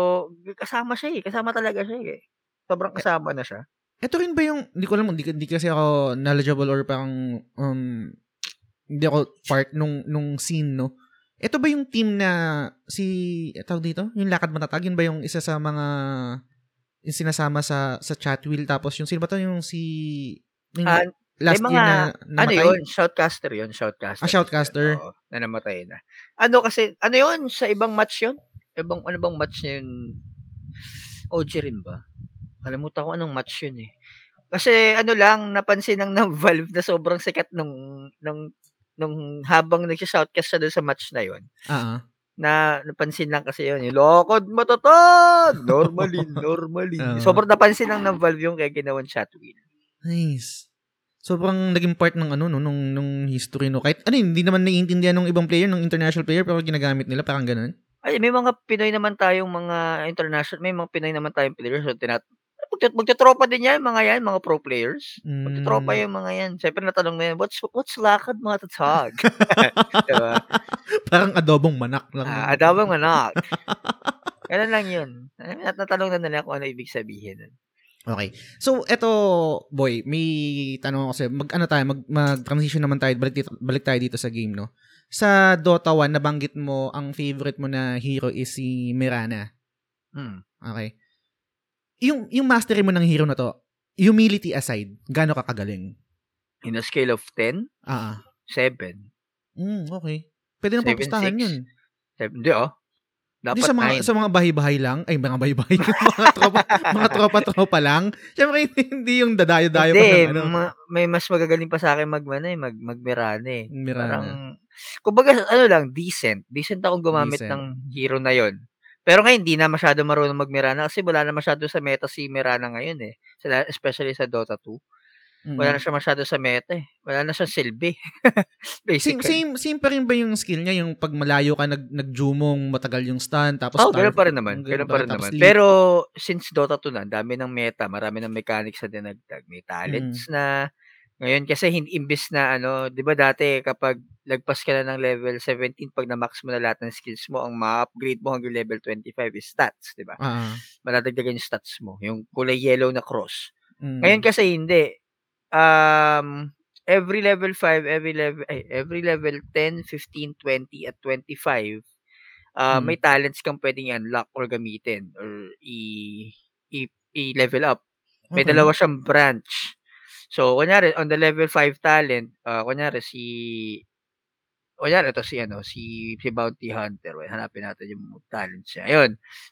kasama siya eh. Kasama talaga siya eh. Sobrang kasama na siya.
Ito rin ba yung, hindi ko alam, hindi, hindi kasi ako knowledgeable or parang, um, hindi ako part nung, nung scene, no? Ito ba yung team na si, tawag dito? Yung lakad matatag, yun ba yung isa sa mga, yung sinasama sa sa chat wheel tapos yung sino ba to yung si yung
Ah,
last year
mga-
na
Ano
namatay?
yun? Shoutcaster yun. Shoutcaster.
Ah, shoutcaster.
Oo, na namatay na. Ano kasi, ano yun? Sa ibang match yun? Ibang, ano bang match na yun? OG rin ba? Kalimutan ko anong match yun eh. Kasi ano lang, napansin ng, ng *laughs* Valve na sobrang sikat nung, nung, nung habang nagsishoutcast siya doon sa match na yun.
Ah.
Na napansin lang kasi yun, yung lokod matatag! Normally, *laughs* normally.
Oo.
Sobrang napansin lang ng Valve yung kaya ginawan chat wheel.
Nice. Sobrang naging part ng ano no nung nung history no. Kahit ano hindi naman naiintindihan ng ibang player, ng international player pero ginagamit nila parang ganun.
Ay, may mga Pinoy naman tayong mga international, may mga Pinoy naman tayong players. So, tinat magtitropa din yan, mga yan, mga pro players. Magtitropa
Mm.
yung mga yan. Siyempre natanong na yan, what's, what's lakad mga tatag? *laughs* diba?
Parang adobong manak lang.
Ah, adawang anak. *laughs* Ganun lang yun. At natanong na nila kung ano ibig sabihin.
Okay. So, eto, boy, may tanong ako sa'yo. Mag, ano tayo, mag, mag-transition naman tayo, balik, dito, balik tayo dito sa game, no? Sa Dota 1, nabanggit mo, ang favorite mo na hero is si Mirana.
Hmm.
Okay. Yung, yung mastery mo ng hero na to, humility aside, gaano ka kagaling?
In a scale of 10,
Ah, ah.
7.
Mm, okay. Pwede na
Seven,
papustahan yun.
7. Hindi oh. Dapat
sa mga
9.
sa mga bahay-bahay lang, ay mga bahay-bahay, *laughs* mga tropa, mga tropa-tropa lang. Syempre hindi yung dadayo-dayo pa ng ano,
ma- may mas magagaling pa sa akin mag, ano, eh, mag, magmirana eh.
Mirana.
Parang, kumbaga, ano lang, decent. Decent akong gumamit
Decent.
ng hero na yon. Pero ngayon, hindi na masyado marunong magmirana kasi wala na masyado sa meta si Mirana ngayon eh. Especially sa Dota 2.
Mm.
Wala na siya masyado sa meta eh. Wala na siyang silbi. *laughs*
Same,
Basically.
same, same pa rin ba yung skill niya? Yung pag malayo ka, nag, nagjumong, matagal yung stun, tapos...
Oh, ganun pa rin naman.
ganun
pa rin naman.
lead.
Pero, since Dota 2 na, dami ng meta, marami ng mechanics na dinagdag. May talents
Mm.
na. Ngayon, kasi hindi imbis na, ano, di ba dati, kapag lagpas ka na ng level 17, pag na-max mo na lahat ng skills mo, ang ma-upgrade mo hanggang level 25 is stats, di ba?
Ah, ah.
Maladagdagan yung stats mo. Yung kulay yellow na cross.
Mm.
Ngayon kasi hindi. Um, every level 5, every level ay, every level 10, 15, 20 at 25, uh,
Hmm.
may talents kang pwedeng i-unlock or gamitin or i i, i-level up. May
Okay.
dalawa siyang branch. So, kunyari, on the level 5 talent, uh, kunyari si kunyari ito si ano, si si Bounty Hunter. Well, hanapin natin yung talent siya. Ayun.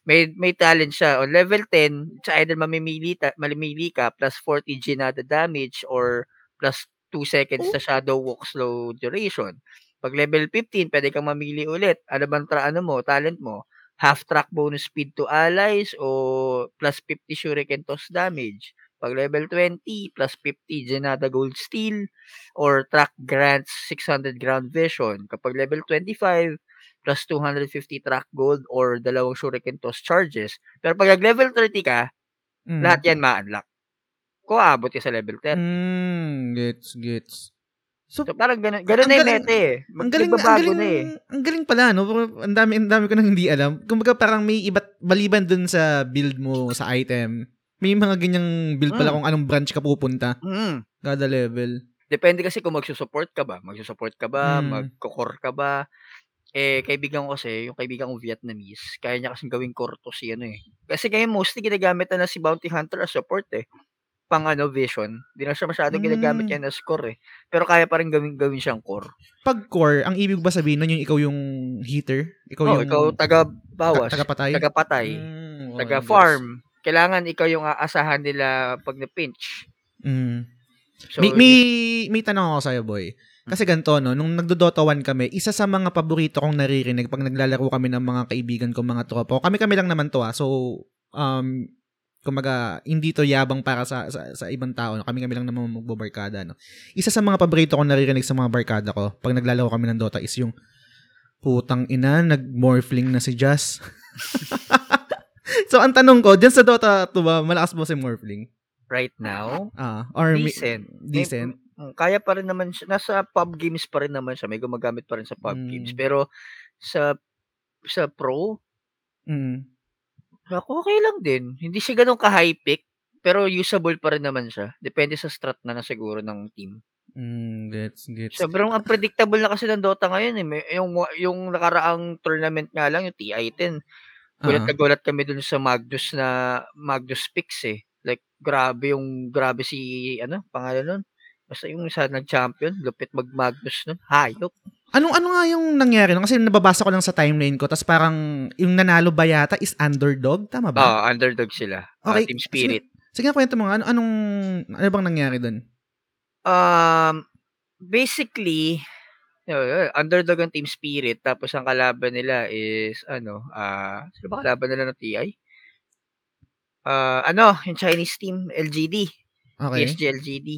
May may talent siya on level 10, it's either mamimili ta, mamimili ka plus 40 Ginada damage or plus 2 seconds na shadow walk slow duration. Pag level 15, pwede kang mamili ulit. Ano bang tra ano mo, talent mo? Half track bonus speed to allies o plus 50 shuriken toss damage. Pag level 20, plus 50 Genada Gold Steel or track grants 600 ground vision. Kapag level 25, plus 250 track gold or dalawang shuriken toss charges. Pero pag level 30 ka,
Mm.
lahat yan ma-unlock. Kung aabot ka sa level 10.
Mm, gets, gets. So,
So parang ganun, ganun na yung meta eh.
ang galing, ang galing,
na eh.
ang galing pala, no? Ang dami, ang dami ko nang hindi alam. Kumbaga parang may iba't, maliban dun sa build mo, sa item, may mga ganyang build pala
Mm.
kung anong branch ka pupunta,
Mm.
kada level.
Depende kasi kung magsusupport ka ba. Magsusupport ka ba?
Mm.
Magkukor ka ba? Eh, kaibigan ko kasi, yung kaibigan kong Vietnamese, kaya niya kasing gawing core to si ano eh. Kasi ngayon mostly ginagamit na, na si Bounty Hunter as support eh. Pang ano, vision. Hindi na siya masyadong ginagamit
Mm.
yan as core eh. Pero kaya pa rin gawin, gawin siyang core.
Pag core, ang ibig ba sabihin nun yung ikaw yung heater? Ikaw
Oh,
yung
ikaw taga-bawas,
taga patay?
taga-patay,
Mm,
taga-farm. Kailangan ikaw yung aasahan nila pag na-pinch.
Mm.
So,
may, may, may tanong ako sa'yo, boy. Kasi ganito, no, nung nagdo-Dota 1 kami, isa sa mga paborito kong naririnig pag naglalaro kami ng mga kaibigan ko, mga tropa kami-kami lang naman to, ah. So, um, kumaga, hindi to yabang para sa, sa, sa ibang tao. No? Kami-kami lang naman magbabarkada, no. Isa sa mga paborito kong naririnig sa mga barkada ko, pag naglalaro kami ng Dota, is yung, putang ina, nag-morphling na si Jazz. *laughs* *laughs* So, ang tanong ko, dyan sa Dota 2 ba, malakas ba si Morphling?
Right now,
Ah, or
decent.
decent?
Mm, Kaya pa rin naman siya. Nasa pub games pa rin naman siya. May gumagamit pa rin sa pub
Mm.
games. Pero sa sa pro,
Mm.
ako okay lang din. Hindi siya ganun ka-high pick. Pero usable pa rin naman siya. Depende sa strat na na siguro ng team.
Mm, gets, gets.
Sobrang unpredictable na kasi ng Dota ngayon eh. May, yung, yung nakaraang tournament nga lang, yung TI-10. Gulat na gulat kami dun sa Magnus na Magnus picks eh. Like, grabe yung, grabe si, ano, pangalan nun? Basta yung isa nag-champion, lupit mag-Magnus nun. Hayop.
Anong ano nga yung nangyari? no? Kasi nababasa ko lang sa timeline ko, tapos parang yung nanalo ba yata is underdog? Tama ba?
Ah, underdog sila. Ah,
Okay,
team spirit.
Sige, kwento mo nga, ano, anong, ano bang nangyari dun?
Um, basically, uh, underdog ang team spirit, tapos ang kalaban nila is, ano, ah, sino ba kalaban nila ng TI? Ah, ano, yung Chinese team, LGD.
Okay.
PSG LGD.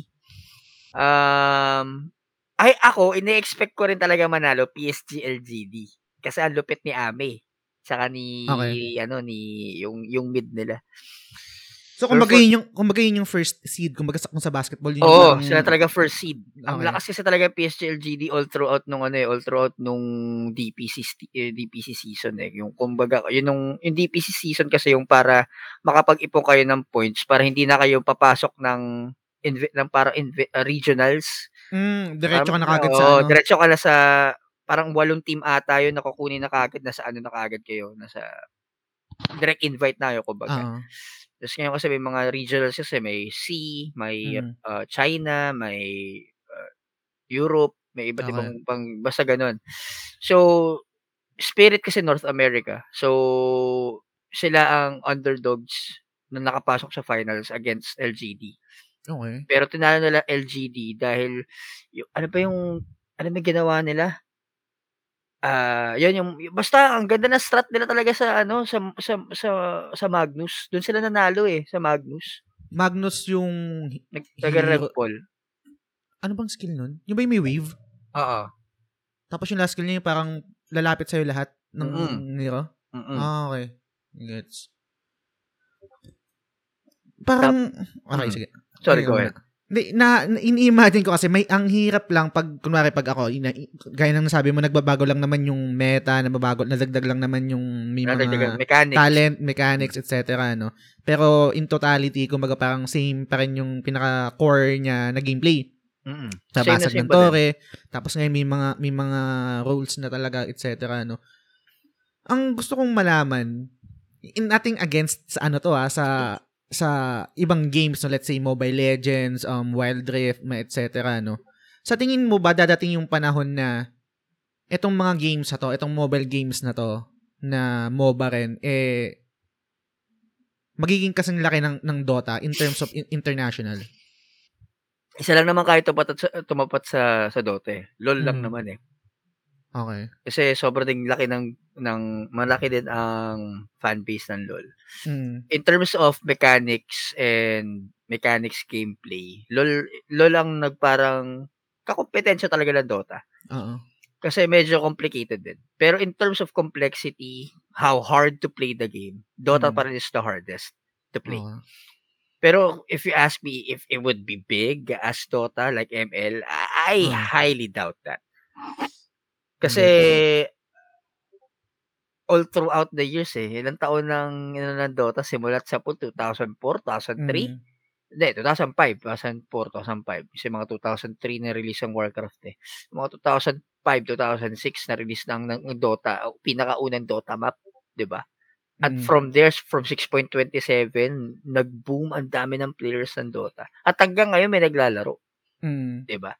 Um, ay ako, ini-expect ko rin talaga manalo PSG LGD. Kasi ang lupit ni Ame. Saka ni,
Okay.
ano, ni, yung, yung mid nila.
So, kumbaga
for-
yun yung, kumbaga yun yung first seed, kumbaga sa, kung sa basketball, yun
Oo,
yung,
sila talaga first seed. Ang
Okay.
lakas kasi talaga PSG LGD all throughout nung ano eh, all throughout nung DPC eh, DPC season eh. Yung kumbaga, yun yung, yung DPC season kasi yung para makapag-ipon kayo ng points para hindi na kayo papasok ng invi- ng para invi- uh, regionals.
Mm, diretso ka
Parang-
na kagad sa ano.
diretso ka na sa parang walong team ata yun na kukunin na kagad na sa ano na kagad kayo, nasa direct invite na yun kumbaga.
Oo.
Tapos ngayon kasi may mga regionals kasi may C, may
Mm.
uh, China, may uh, Europe, may iba't
Okay.
ibang pang basta ganun. So Spirit kasi North America. So sila ang underdogs na nakapasok sa finals against LGD.
Okay.
Pero tinalo nila LGD dahil yung, ano ba yung ano ba ginawa nila? Ah, yun yung basta ang ganda na strat nila talaga sa ano sa sa sa, sa Magnus. Doon sila nanalo eh sa Magnus.
Magnus yung,
Nag taga-rev
Hero-
poll.
ano bang skill nun? Yung ba yung may wave?
Oo.
Tapos yung last skill niya yung parang lalapit sa'yo lahat ng
Mm-mm.
Nero?
Mm.
Ah, okay. Gets. Parang, okay, sige.
Sorry, go ahead.
Hindi, na, na ini-imagine ko kasi may ang hirap lang pag kunwari pag ako ina, gaya ng nasabi mo nagbabago lang naman yung meta, nagbabago nadagdag lang naman yung may mga
mechanics.
talent, mechanics, etc. no. Pero in totality, kumbaga parang same pa rin yung pinaka core niya na gameplay.
Mm.
Sa
Same na
basag
same
ng tore, tapos ngayon may mga may mga roles na talaga, etc. no. Ang gusto kong malaman, in nothing against sa ano to ha, sa sa ibang games, no, let's say Mobile Legends, um, Wild Rift, etc. No? Sa tingin mo ba dadating yung panahon na itong mga games na to, itong mobile games na to, na MOBA rin, eh, magiging kasing laki ng, ng Dota in terms of in- international?
Isa lang naman kahit tumapat sa, tumapat sa, sa Dota eh. LOL lang
Mm.
naman eh.
Okay.
Kasi sobrang ding laki ng, ng, malaki din ang fan base ng LOL.
Mm.
In terms of mechanics and mechanics gameplay, LOL, LOL ang nagparang kakompetensya talaga ng Dota.
Oo.
Kasi medyo complicated din. Pero in terms of complexity, how hard to play the game, Dota
Mm.
pa rin is the hardest to play.
Oo.
Pero if you ask me if it would be big as Dota like ML, I
Hmm.
highly doubt that. Kasi all throughout the years eh, ilang taon nang ino ng Dota simulat sa pool 2004, 2003,
Mm.
hindi 2005, 2004, 2005. Kasi mga 2003 na release ang Warcraft eh. Mga 2005, 2006 na release ng, ng Dota, o pinakaunang Dota map, 'di ba? At
Mm.
from there, from 6.27, nag-boom ang dami ng players ng Dota. At hanggang ngayon may naglalaro,
Mm.
'di ba?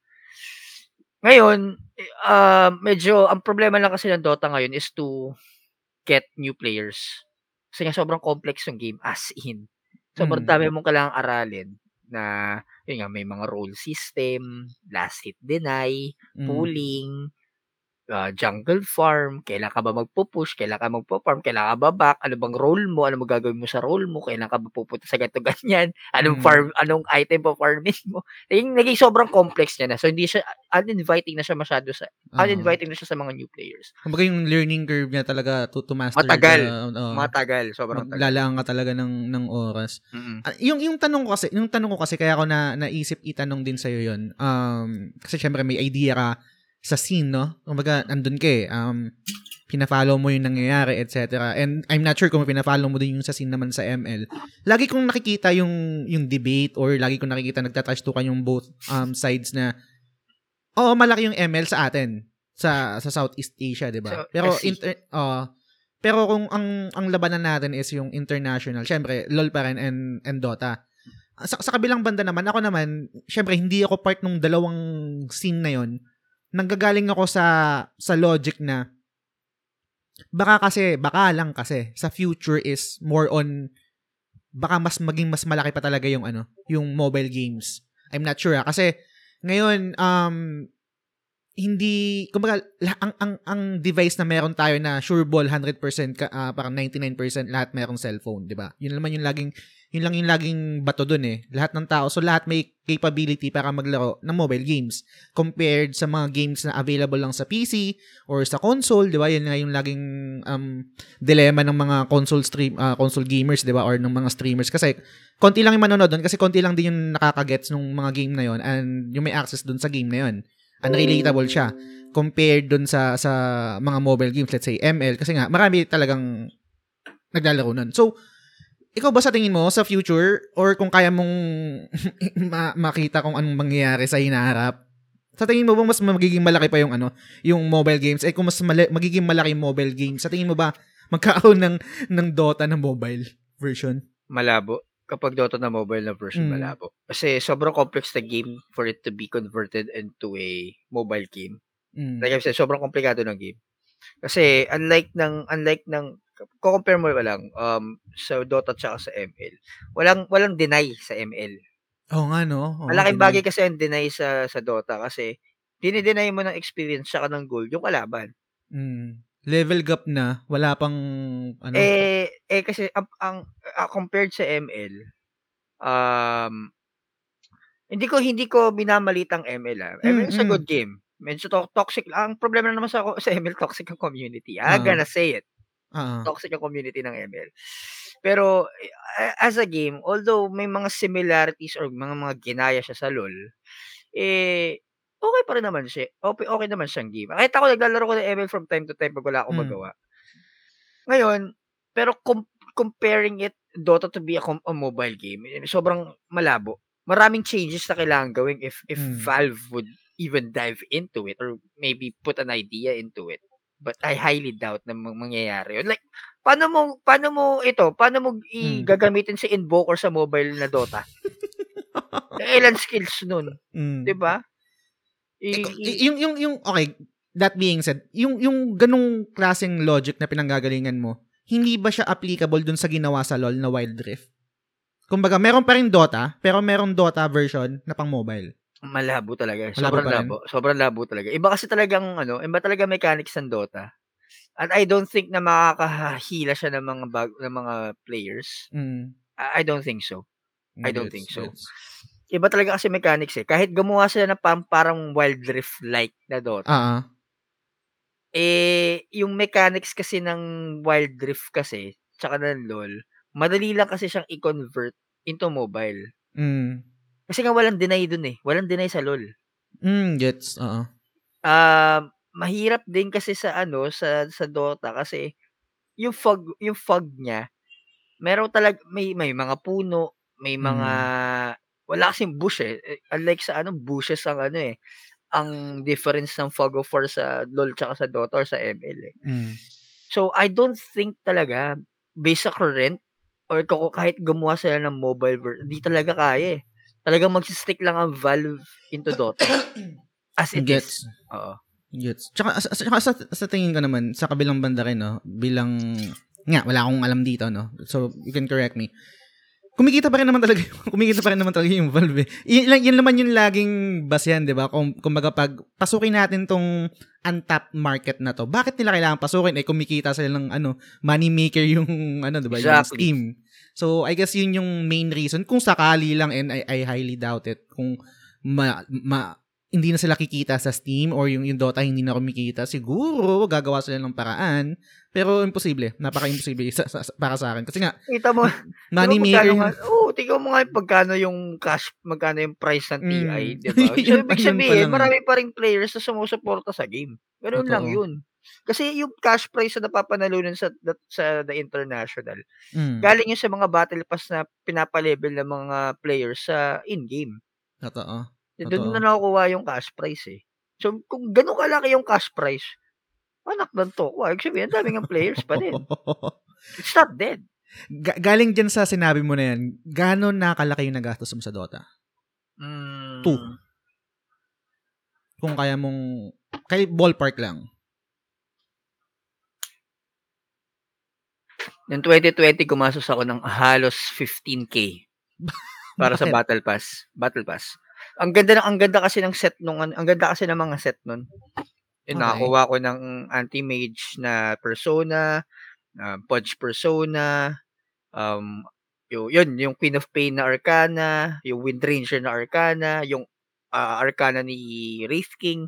Ngayon, ah, medyo ang problema lang kasi ng Dota ngayon is to get new players. Kasi nga sobrang complex yung game as in. Sobrang
Mm.
dami mong kailangang aralin na yun nga may mga role system, last hit deny,
Mm.
pooling, ah, jungle farm, kailan ka ba magpo-push, kailan ka magpo-farm, kailan ka ba back, ano bang role mo, ano magagawin mo sa role mo, kailan ka ba pupunta sa ganito *laughs* ganyan, anong
Mm.
farm, anong item pa farmin mo. Naging, naging sobrang complex niya na. So hindi siya uninviting na siya masyado sa
Ah.
uninviting na siya sa mga new players.
Kumbaga yung learning curve niya talaga to, to master.
Matagal.
ka, oo.
Matagal, sobrang tagal.
Maglalaan ka talaga ng ng oras. Ah, yung yung tanong ko kasi, yung tanong ko kasi kaya ako na naisip itanong din sa 'yon. Um kasi syempre may idea ka sa scene, no? Kumbaga andun ka eh. Um pina-follow mo yung nangyayari, etc. And I'm not sure kung pina-follow mo din yung sa scene naman sa ML. Lagi kong nakikita yung yung debate or lagi kong nakikita nagtatrash talk yung both um sides na Oo, malaki yung ML sa atin sa sa Southeast Asia, 'di ba?
Sa
Pero inter, oo. pero kung ang ang labanan natin is yung international, syempre LoL pa rin and and Dota. Sa, sa kabilang banda naman, ako naman, syempre hindi ako part ng dalawang scene na 'yon. Nanggagaling ako sa sa logic na baka kasi, baka lang kasi sa future is more on baka mas maging mas malaki pa talaga yung ano, yung mobile games. I'm not sure ah. kasi ngayon um hindi kumbaga ang ang ang device na meron tayo na sure ball 100% ka, ah, parang 99% lahat merong cellphone, 'di ba? Yun naman yung laging yun lang yung laging bato dun eh. Lahat ng tao so lahat may capability para maglaro ng mobile games compared sa mga games na available lang sa PC or sa console, 'di ba? Yan nga yung laging um dilemma ng mga console stream ah, console gamers, 'di ba? Or ng mga streamers kasi konti lang yung manonood doon kasi konti lang din yung nakakagets ng mga game na yon and yung may access doon sa game na yon unrelatable siya compared dun sa sa mga mobile games let's say ML kasi nga marami talagang naglalaro nun. So ikaw ba sa tingin mo sa future or kung kaya mong *laughs* ma- makita kung anong mangyayari sa hinaharap sa tingin mo ba mas magiging malaki pa yung ano yung mobile games eh kung mas mali- magiging malaki yung mobile games sa tingin mo ba magkakaroon ng ng Dota na mobile version
malabo. Kapag Dota na mobile na version,
Mm.
malabo. Kasi sobrang complex na game for it to be converted into a mobile game.
mm.
Like I said, sobrang komplikado ng game. Kasi unlike ng unlike ng ko-compare mo ba lang um sa Dota tsaka sa ML. Walang walang deny sa ML.
Oo nga no Oo,
Malaking bagay kasi ang deny sa sa Dota kasi dinideny mo ng experience tsaka ng gold yung kalaban.
Mm. Level gap na, wala pang ano.
Eh eh kasi ang, ang ah, compared sa ML um hindi ko hindi ko minamalit ang ML ah. ML is a
Mm, mm.
good game. Medyo to- toxic lang. Ang problema naman sa *laughs* sa ML toxic ang community. I'm
Ah.
gonna say it.
Ah,
toxic ang community ng ML. Pero eh, as a game, although may mga similarities or mga mga ginaya siya sa LoL, eh okay pa rin naman siya. Okay, okay naman siyang game. Kahit ako naglalaro ko ng ML from time to time pag wala akong
Mm.
magawa. Ngayon, pero com- comparing it Dota to be a, com- a mobile game, sobrang malabo. Maraming changes na kailangan gawin if if
Mm.
Valve would even dive into it or maybe put an idea into it. But I highly doubt na mang- mangyayari yun. Like, paano mo, paano mo ito, paano mo i-
Mm.
gagamitin si Invoker sa mobile na Dota? *laughs* Ilan skills nun?
mm.
'Di ba? I-
Eh,
i-
yung yung yung okay, that being said, yung yung ganung klaseng logic na pinanggagalingan mo, hindi ba siya applicable dun sa ginawa sa LoL na Wild Rift? Kumbaga, meron pa rin Dota, pero meron Dota version na pang mobile.
Malabo talaga.
Malabo
Sobrang
pa rin?
labo. Sobrang labo talaga. Iba kasi talagang ano, iba talaga mechanics ng Dota. And I don't think na makakahila siya ng mga bag, ng mga players.
Mm.
I, I don't think so. I don't think so.
Gets.
Iba talaga kasi mechanics eh. Kahit gumawa sila ng parang, parang Wild Rift like na Dota.
Ah.
Eh, yung mechanics kasi ng Wild Rift kasi, tsaka ng LoL, madali lang kasi siyang i-convert into mobile.
Mm.
Kasi nga walang deny dun eh. Walang deny sa LoL.
Mm, gets. Oo.
Ah, mahirap din kasi sa ano, sa sa Dota kasi yung fog, yung fog niya, meron talag may may mga puno, may mga wala kasing bush eh. Eh, Unlike sa ano, bushes ang ano eh. Ang difference ng fog of war sa LoL tsaka sa Dota or sa ML eh.
Mm.
So, I don't think talaga, based sa current, or kahit gumawa sila ng mobile version, hindi talaga kaya eh. Talagang magsistick lang ang Valve into Dota. *coughs* As it
Gets.
is. Oo.
Gets. Tsaka, sa, tsaka sa, sa tingin ko naman, sa kabilang banda rin, no, bilang, nga, wala akong alam dito, no, so, you can correct me. kumikita pa rin naman talaga yung, *laughs* kumikita pa rin naman talaga yung Valve. Eh. Yun, yun naman yung laging basehan, 'di ba? Kung kumbaga pag pasukin natin tong untapped market na to, bakit nila kailangan pasukin? Eh kumikita sila ng ano, money maker yung ano, 'di ba? Yung
Exactly.
Steam. So, I guess yun yung main reason kung sakali lang and I, I highly doubt it kung ma, ma hindi na sila kikita sa Steam or yung, yung Dota hindi na kumikita, siguro gagawa sila ng paraan. Pero imposible. Napaka-imposible *laughs* sa, sa- para sa akin. Kasi nga,
Kita mo,
money maker yung...
Oo, tingnan mo nga yung pagkano yung cash, magkano yung price ng TI,
Mm.
di ba? *laughs* So, ibig sabihin, marami pa rin players na sumusuporta sa game. Ganun
Totoo.
lang yun. Kasi yung cash price na napapanalunan sa sa the international,
Mm,
galing yun sa mga battle pass na pinapalevel ng mga players sa in-game.
totoo.
Doon na nakukuha yung cash price eh. So, kung ganun kalaki yung cash price, anak ng toko. Ibig sabihin, ang daming ang players pa din. *laughs* It's not dead.
Ga- galing dyan sa sinabi mo na yan, gano'n nakalaki yung nagastos mo sa Dota?
Mm.
Two. Kung kaya mong, kay ballpark lang.
Noong 2020, gumastos ako ng halos 15k para sa? Battle Pass. Battle Pass. Ang ganda ng ang ganda kasi ng set nung an- ang ganda kasi ng mga set nun.
Okay.
Yung nakakuha ko ng anti-mage na persona, uh, Pudge persona, um yung, yun, yung Queen of Pain na Arcana, yung Wind Ranger na Arcana, yung ah, Arcana ni Wraith King.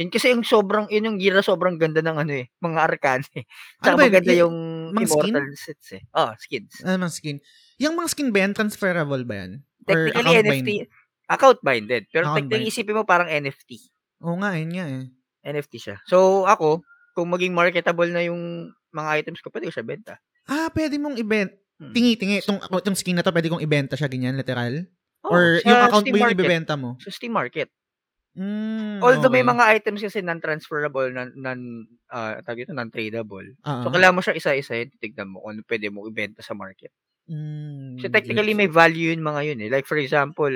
Yun kasi yung sobrang, yun yung gira sobrang ganda ng ano eh, mga Arcana eh. Tsaka
Ano ba yun?
maganda
Y-
yung
mga skin?
Immortal sets eh. Oh, skins.
Ano mga skin? Yung mga skin ba yan, transferable ba yan? Or
Technically,
account
NFT.
bind?
Account binded. Pero
Account
technically,
bind.
isipin mo parang NFT.
Oo nga, yun nga eh.
NFT siya. So, ako, kung maging marketable na yung mga items ko, pwede ko siya benta.
Ah, pwede mong ibent.
Hmm.
Tingi-tingi. Itong, itong skin na to, pwede kong ibenta siya ganyan, literal?
Oh,
Or yung account
Steam
mo yung
market.
ibebenta mo?
Sa Steam Market.
Mm,
Although may
okay.
mga items kasi non-transferable, non, non, ah, tawag ito, non-tradable.
Ah,
So, kailangan mo siya isa-isa, titignan mo kung ano pwede mo ibenta sa market.
mm,
So, technically, may value yun mga yun eh. Like, for example,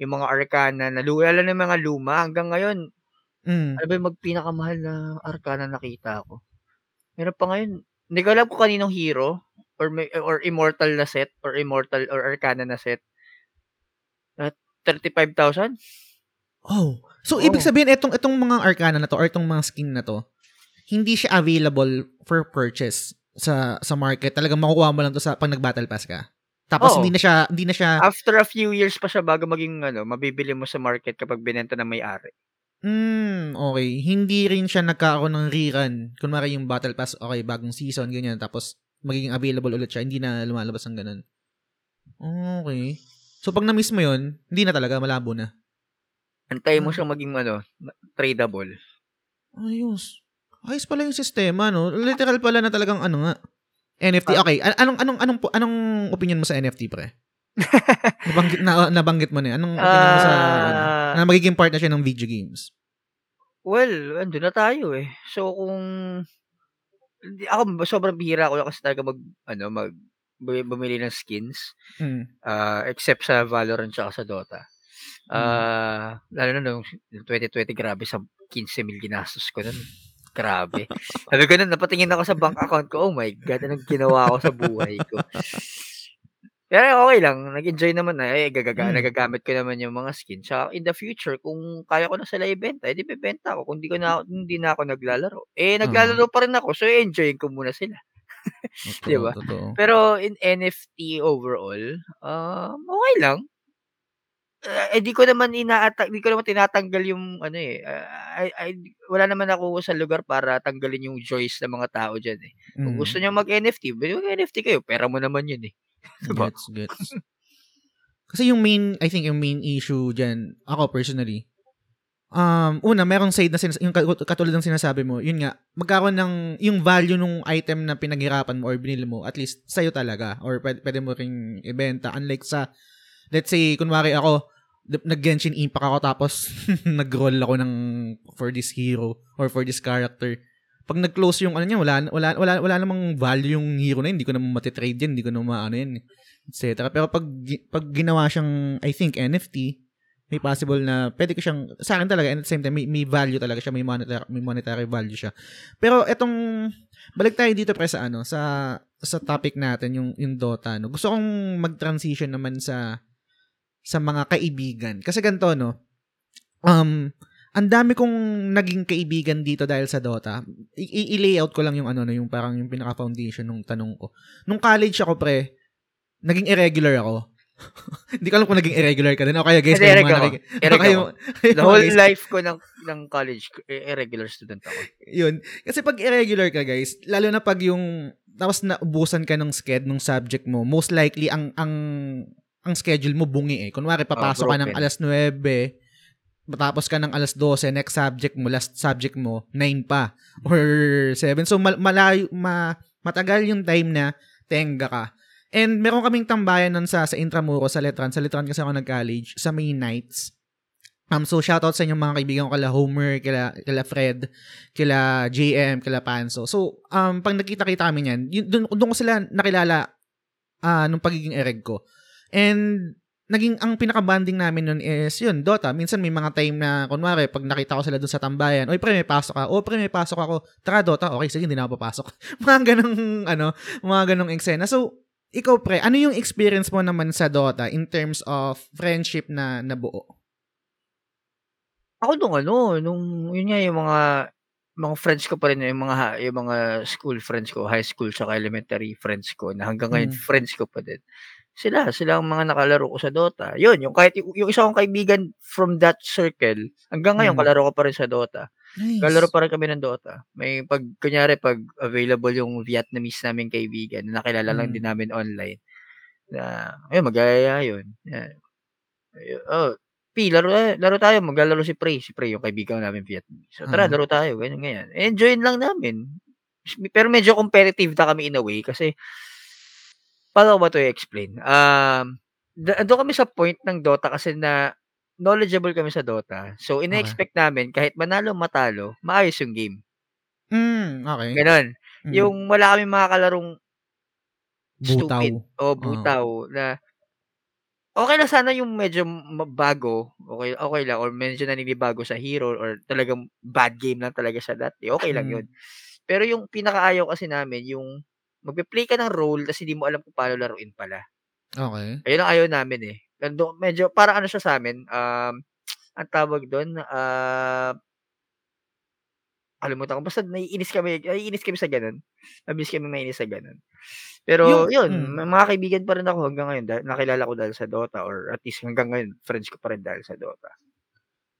yung mga arcana na luma, lalo na yung mga luma, hanggang ngayon,
Mm.
ano ba yung magpinakamahal na arcana nakita ko? Meron pa ngayon, hindi ko alam kung kaninong hero, or may, or immortal na set, or immortal, or arcana na set. At 35,000?
Oh. So,
Oo.
ibig sabihin, itong, itong mga arcana na to, or itong mga skin na to, hindi siya available for purchase sa sa market. Talagang makukuha mo lang to sa pag nag-battle pass ka. Tapos
Oo.
hindi na siya hindi na siya
After a few years pa siya bago maging ano, mabibili mo sa market kapag binenta ng may-ari.
mm, okay. Hindi rin siya nagkakaroon ng rerun. Kunwari yung battle pass, okay, bagong season, ganyan. Tapos magiging available ulit siya. Hindi na lumalabas ng ganun. Okay. So, pag na-miss mo yun, hindi na talaga, malabo na.
Antayin mo
Hmm.
siyang maging ano, tradable.
Ayos. Ayos pala yung sistema, no? Literal pala na talagang ano nga. NFT. Okay, an- anong anong anong anong opinion mo sa NFT, pre? *laughs* nabanggit na, nabanggit mo na. Anong opinion mo sa ano,
Ah,
na magiging part na siya ng video games?
well, ando na tayo eh. So kung ako sobrang bihira ko kasi talaga mag ano mag bu- bumili ng skins
Mm.
ah, except sa Valorant tsaka sa Dota.
Hmm.
Ah, lalo na nung 2020 grabe sa 15 mil ginastos ko nun. Grabe. *laughs* Sabi ko nun, napatingin ako sa bank account ko, oh my God, anong ginawa ko sa buhay ko. Pero okay lang, nag-enjoy naman na, eh, gagaga,
Mm.
nagagamit ko naman yung mga skin. Tsaka in the future, kung kaya ko na sila ibenta, edi bebenta ako. Kung di ko na, hindi na ako naglalaro. Eh, naglalaro pa rin ako, so enjoy ko muna sila. *laughs* Di ba? Pero in NFT overall, um, okay lang. Uh, eh, di ko naman inaata di ko naman tinatanggal yung ano eh. ah, I, I, wala naman ako sa lugar para tanggalin yung joys ng mga tao diyan eh. Kung
Mm.
gusto niyo mag-NFT, bili mag NFT kayo. Pera mo naman yun eh. *laughs* Diba?
Gets, gets. Kasi yung main, I think yung main issue dyan, ako personally, um, una, merong side na sinas- yung kat- katulad ng sinasabi mo, yun nga, magkaroon ng, yung value nung item na pinaghirapan mo or binili mo, at least sa'yo talaga, or pwede, pwede mo ring ibenta. Unlike sa, let's say, kunwari ako, nag-Genshin Impact ako tapos *laughs* nag-roll ako ng for this hero or for this character. Pag nag-close yung ano niya, wala, wala, wala, wala namang value yung hero na yun. Hindi ko naman matitrade yan. Hindi ko naman maano yan. Etc. Pero pag, pag ginawa siyang, I think, NFT, may possible na pwede ko siyang sa akin talaga and at the same time may, may value talaga siya, may monetary may monetary value siya. Pero etong balik tayo dito pre sa ano sa sa topic natin yung yung Dota no. Gusto kong mag-transition naman sa sa mga kaibigan. Kasi ganito no. Um ang dami kong naging kaibigan dito dahil sa Dota. I-layout ko lang yung ano no, yung parang yung pinaka-foundation ng tanong ko. Nung college ako pre, naging irregular ako. *laughs* Hindi ko alam kung naging irregular ka din. O kaya guys, kayo mga nakik-
Irregular
kayo,
The *laughs* whole
guys,
life ko ng ng college, irregular student ako.
yun. Kasi pag irregular ka guys, lalo na pag yung tapos naubusan ka ng sked ng subject mo, most likely ang ang ang schedule mo bungi eh. Kunwari papasok ka ng alas 9, matapos ka ng alas 12, next subject mo, last subject mo, 9 pa or 7. So mal- malayo ma, matagal yung time na tenga ka. And meron kaming tambayan nun sa sa Intramuro sa Letran. Sa Letran kasi ako nag-college sa May nights. Um, so shoutout sa inyong mga kaibigan ko kala Homer, kila, kila Fred, kila JM, kila Panso. So, um, pag nakita-kita kami niyan, yun, doon, ko sila nakilala ah nung pagiging ereg ko. And naging ang pinaka-banding namin nun is yun, Dota. Minsan may mga time na, kunwari, pag nakita ko sila dun sa tambayan, oy, pre, may pasok ka. O, pre, may pasok ako. Tara, Dota. Okay, sige, hindi na ako papasok. *laughs* mga ganong, ano, mga ganong eksena. So, ikaw, pre, ano yung experience mo naman sa Dota in terms of friendship na nabuo?
Ako nung ano, nung yun nga yung mga mga friends ko pa rin yung mga yung mga school friends ko, high school tsaka elementary friends ko na hanggang ngayon
Mm.
friends ko pa din. Sila, sila ang mga nakalaro ko sa Dota. Yun, yung kahit yung, yung isa kong kaibigan from that circle, hanggang ngayon
Mm.
kalaro ko pa rin sa Dota.
Nice.
Kalaro pa rin kami ng Dota. May pag kunyari pag available yung Vietnamese naming kaibigan na nakilala lang
Mm.
din namin online. Na ayun magaya yun. Yan. Oh, P, laro, eh, laro tayo. Maglalaro si Prey. Si Prey, yung kaibigan namin Vietnamese. So, tara,
Ah.
laro tayo. Ganyan, ganyan. Enjoyin lang namin. Pero medyo competitive na kami in a way kasi paano ba ito i-explain? Um, doon kami sa point ng Dota kasi na knowledgeable kami sa Dota. So, ina-expect namin kahit manalo matalo, maayos yung game.
Mm, okay.
Ganon.
Mm.
Yung wala kami mga kalarong
Butaw.
stupid o butaw na okay na sana yung medyo bago, okay, okay lang, or medyo naninibago sa hero, or talagang bad game lang talaga siya dati, okay lang
Mm.
yun. Pero yung pinakaayaw kasi namin, yung magpe-play ka ng role tapos hindi mo alam kung paano laruin pala.
Okay.
Ayun ang ayaw namin eh. Medyo, para ano siya sa amin, um, ang tawag doon, ah, kalimutan ko. Basta naiinis kami, naiinis kami sa ganun. Mabilis kami mainis sa ganun. Pero
Yung-
yun,
mm.
mga kaibigan pa rin ako hanggang ngayon. Dahil, nakilala ko dahil sa Dota or at least hanggang ngayon, friends ko pa rin dahil sa Dota.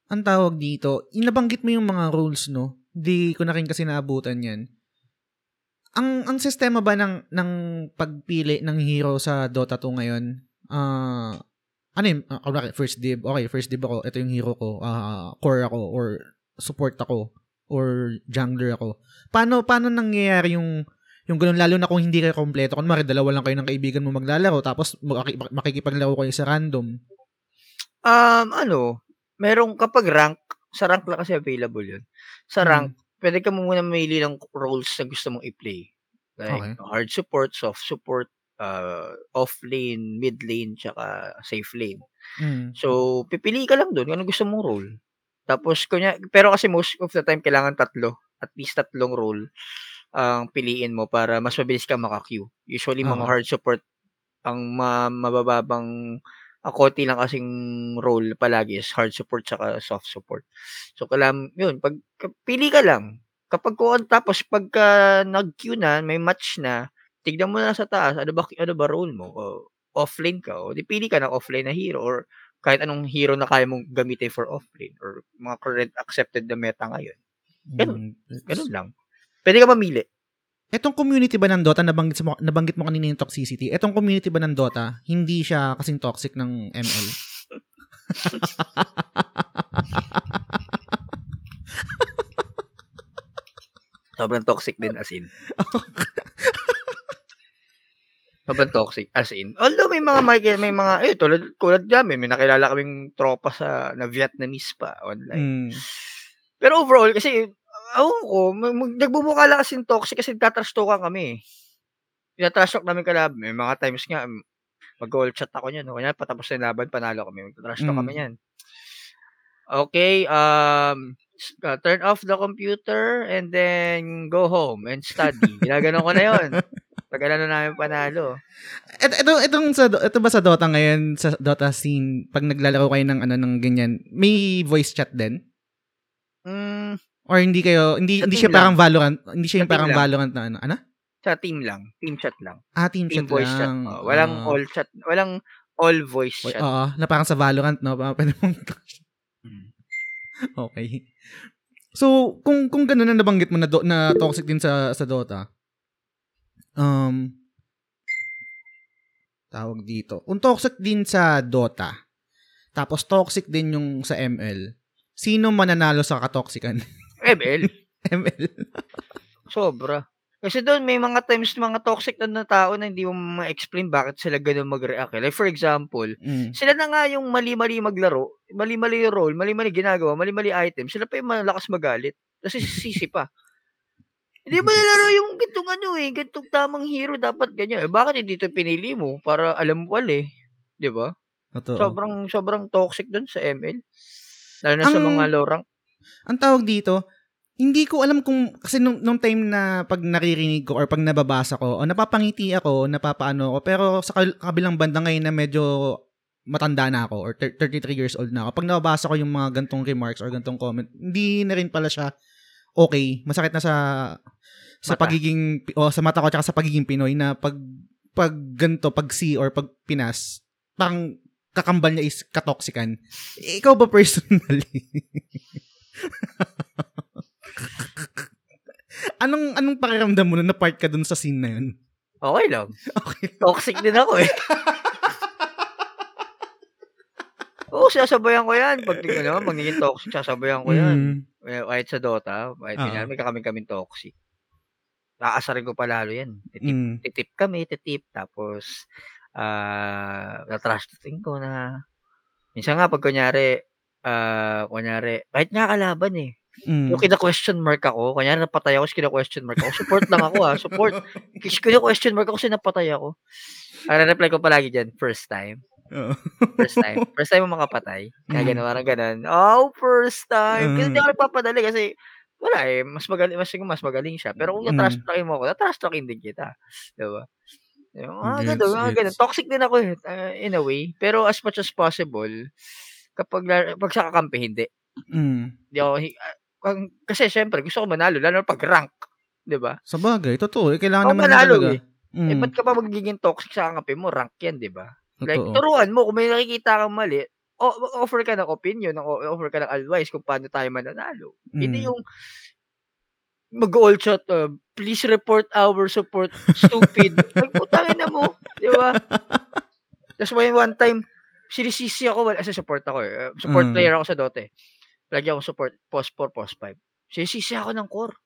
Ang tawag dito, inabanggit mo yung mga rules, no? Di ko na rin kasi naabutan yan. Ang ang sistema ba ng ng pagpili ng hero sa Dota 2 ngayon? Ah, ano yun? Ah, kunwari, first dib. Okay, first dib ako. Ito yung hero ko. Ah, core ako or support ako or jungler ako. Paano paano nangyayari yung yung ganun lalo na kung hindi kayo kompleto. Kunwari, dalawa lang kayo ng kaibigan mo maglalaro tapos maki- makikipaglaro kayo sa random.
Um, ano, merong kapag rank, sa rank lang kasi available yun. Sa
Hmm.
Pwede ka muna mamili ng roles na gusto mong i-play. Like,
Okay.
hard support, soft support, uh, off lane, mid lane, tsaka safe lane.
Mm.
So, pipili ka lang doon kung ano gusto mong role. Tapos, kunya, pero kasi most of the time, kailangan tatlo. At least tatlong role ang piliin mo para mas mabilis ka maka-queue. Usually, mga
Oo.
hard support, ang ma- mabababang ang konti lang kasing role palagi is hard support tsaka soft support. So, kailangan, yun, pag, pili ka lang. Kapag ko, tapos pagka nag-queue na, may match na, tignan mo na sa taas, ano ba, ano ba role mo? O, offlane ka, o di pili ka ng offlane na hero, or kahit anong hero na kaya mong gamitin for offlane, or mga current accepted na meta ngayon. Ganun.
Mm.
Ganun lang. Pwede ka mamili.
Etong community ba ng Dota, nabanggit mo, nabanggit mo kanina yung toxicity, etong community ba ng Dota, hindi siya kasing toxic ng ML? *laughs*
Sobrang toxic din as in. *laughs* Sobrang toxic as in. Although may mga may, may mga eh tulad tulad namin, may nakilala kaming tropa sa na Vietnamese pa online.
Mm.
Pero overall kasi ako ko, mag, mag, nagbubukala lang kasi toxic kasi tatrash talkan kami. eh. Tinatrash talk namin kalaban. May mga times nga mm, Mag-all chat ako niyan. No? Kunyari, patapos na laban, panalo kami. Mag-trash talk
Mm.
kami niyan. Okay, um, uh, turn off the computer and then go home and study. Ginaganon ko na yun. *laughs* Pag ano namin panalo.
Ito, ito, itong sa, ito ba sa Dota ngayon, sa Dota scene, pag naglalaro kayo ng ano ng ganyan, may voice chat din?
Mm,
Or hindi kayo, hindi
Sa
hindi siya parang Valorant, hindi
Sa
siya yung parang
lang.
Valorant na ano, ano?
sa team lang. Team chat lang.
Ah, team,
Team
chat
voice chat.
lang.
Oh, walang
Ah.
all chat. Walang all voice chat.
Oo, na parang sa Valorant, no? Pwede mong
Mm. *laughs*
Okay. So, kung kung gano'n na nabanggit mo na, do, na toxic din sa sa Dota. Um tawag dito. Kung toxic din sa Dota, tapos toxic din yung sa ML, sino mananalo sa katoxican? *laughs*
ML. *laughs*
ML.
Sobra. Kasi doon may mga times mga toxic na, na tao na hindi mo ma-explain bakit sila ganun mag-react. Like for example,
Mm.
sila na nga yung mali-mali maglaro, mali-mali role, mali-mali ginagawa, mali-mali item, sila pa yung malakas magalit. Kasi *laughs* sisi pa. Hindi ba nalaro yung gantong ano eh, gantong tamang hero dapat ganyan. Eh, bakit hindi ito pinili mo para alam mo eh? 'Di ba?
Totoo.
Sobrang sobrang toxic doon sa ML. Lalo na sa
Ang-
mga low rank.
Ang tawag dito, hindi ko alam kung, kasi nung, nung time na pag naririnig ko or pag nababasa ko, o napapangiti ako, napapaano ako, pero sa kabilang banda ngayon na medyo matanda na ako or thir- 33 years old na ako, pag nababasa ko yung mga gantong remarks or gantong comment, hindi na rin pala siya okay. Masakit na sa sa
Mata.
pagiging o sa mata ko tsaka sa pagiging Pinoy na pag pag ganto, pag si or pag Pinas, parang kakambal niya is katoksikan. Ikaw ba personally? *laughs* anong anong pakiramdam mo na part ka dun sa scene na yun?
Okay lang. *laughs*
Okay.
Toxic din ako eh. *laughs* Oo, sasabayan ko yan. Pag ano, magiging toxic, sasabayan ko yan.
Mm.
Eh, kahit sa Dota, kahit
Oo.
ganyan, may kami-kaming toxic. Aasarin ko pa lalo yan. Titip,
Mm.
titip kami, titip. Tapos, ah, na-trash talking ko na, minsan nga, pag kunyari, ah, kunyari, kahit nga kalaban eh.
Mm.
Yung kina-question mark ako, kunyari napatay ako, kina-question mark ako. Support lang ako ah, support. Kina-question mark ako kasi napatay ako. Ang reply ko palagi dyan, first time.
Oo.
First time. First time mo makapatay. Kaya
Mm.
gano'n, parang gano'n. Oh, first time. Kasi
Mm.
hindi ako nagpapadali kasi wala eh. Mas magaling, mas, mas magaling siya. Pero kung
Mm.
na-trash talking mo ako, na-trash talking din kita. Diba? Yung, ah,
Gets,
gano'n, ah, gano'n. Toxic din ako eh, uh, in a way. Pero as much as possible, kapag, pag sa kakampi, hindi.
Mm.
Hindi ako, ah, kasi syempre, gusto ko manalo, lalo na pag rank. Diba?
Sa bagay, totoo. Eh, kailangan
Ako
naman
manalo
talaga.
eh.
Mm.
Eh, ba't ka pa magiging toxic sa kakampi mo? Rank yan, diba? Like,
Totoo.
turuan mo, kung may nakikita kang mali, o- offer ka ng opinion, o- offer ka ng advice kung paano tayo mananalo. Hindi
Mm.
yung mag-all chat, uh, please report our support, stupid. *laughs* Ay, putangin na mo. Di ba? Tapos may one time, sinisisi ako, wala, kasi support ako eh. Support
Mm.
player ako sa Dota eh. Lagi ako support, post 4, post 5. Sinisisi ako ng core.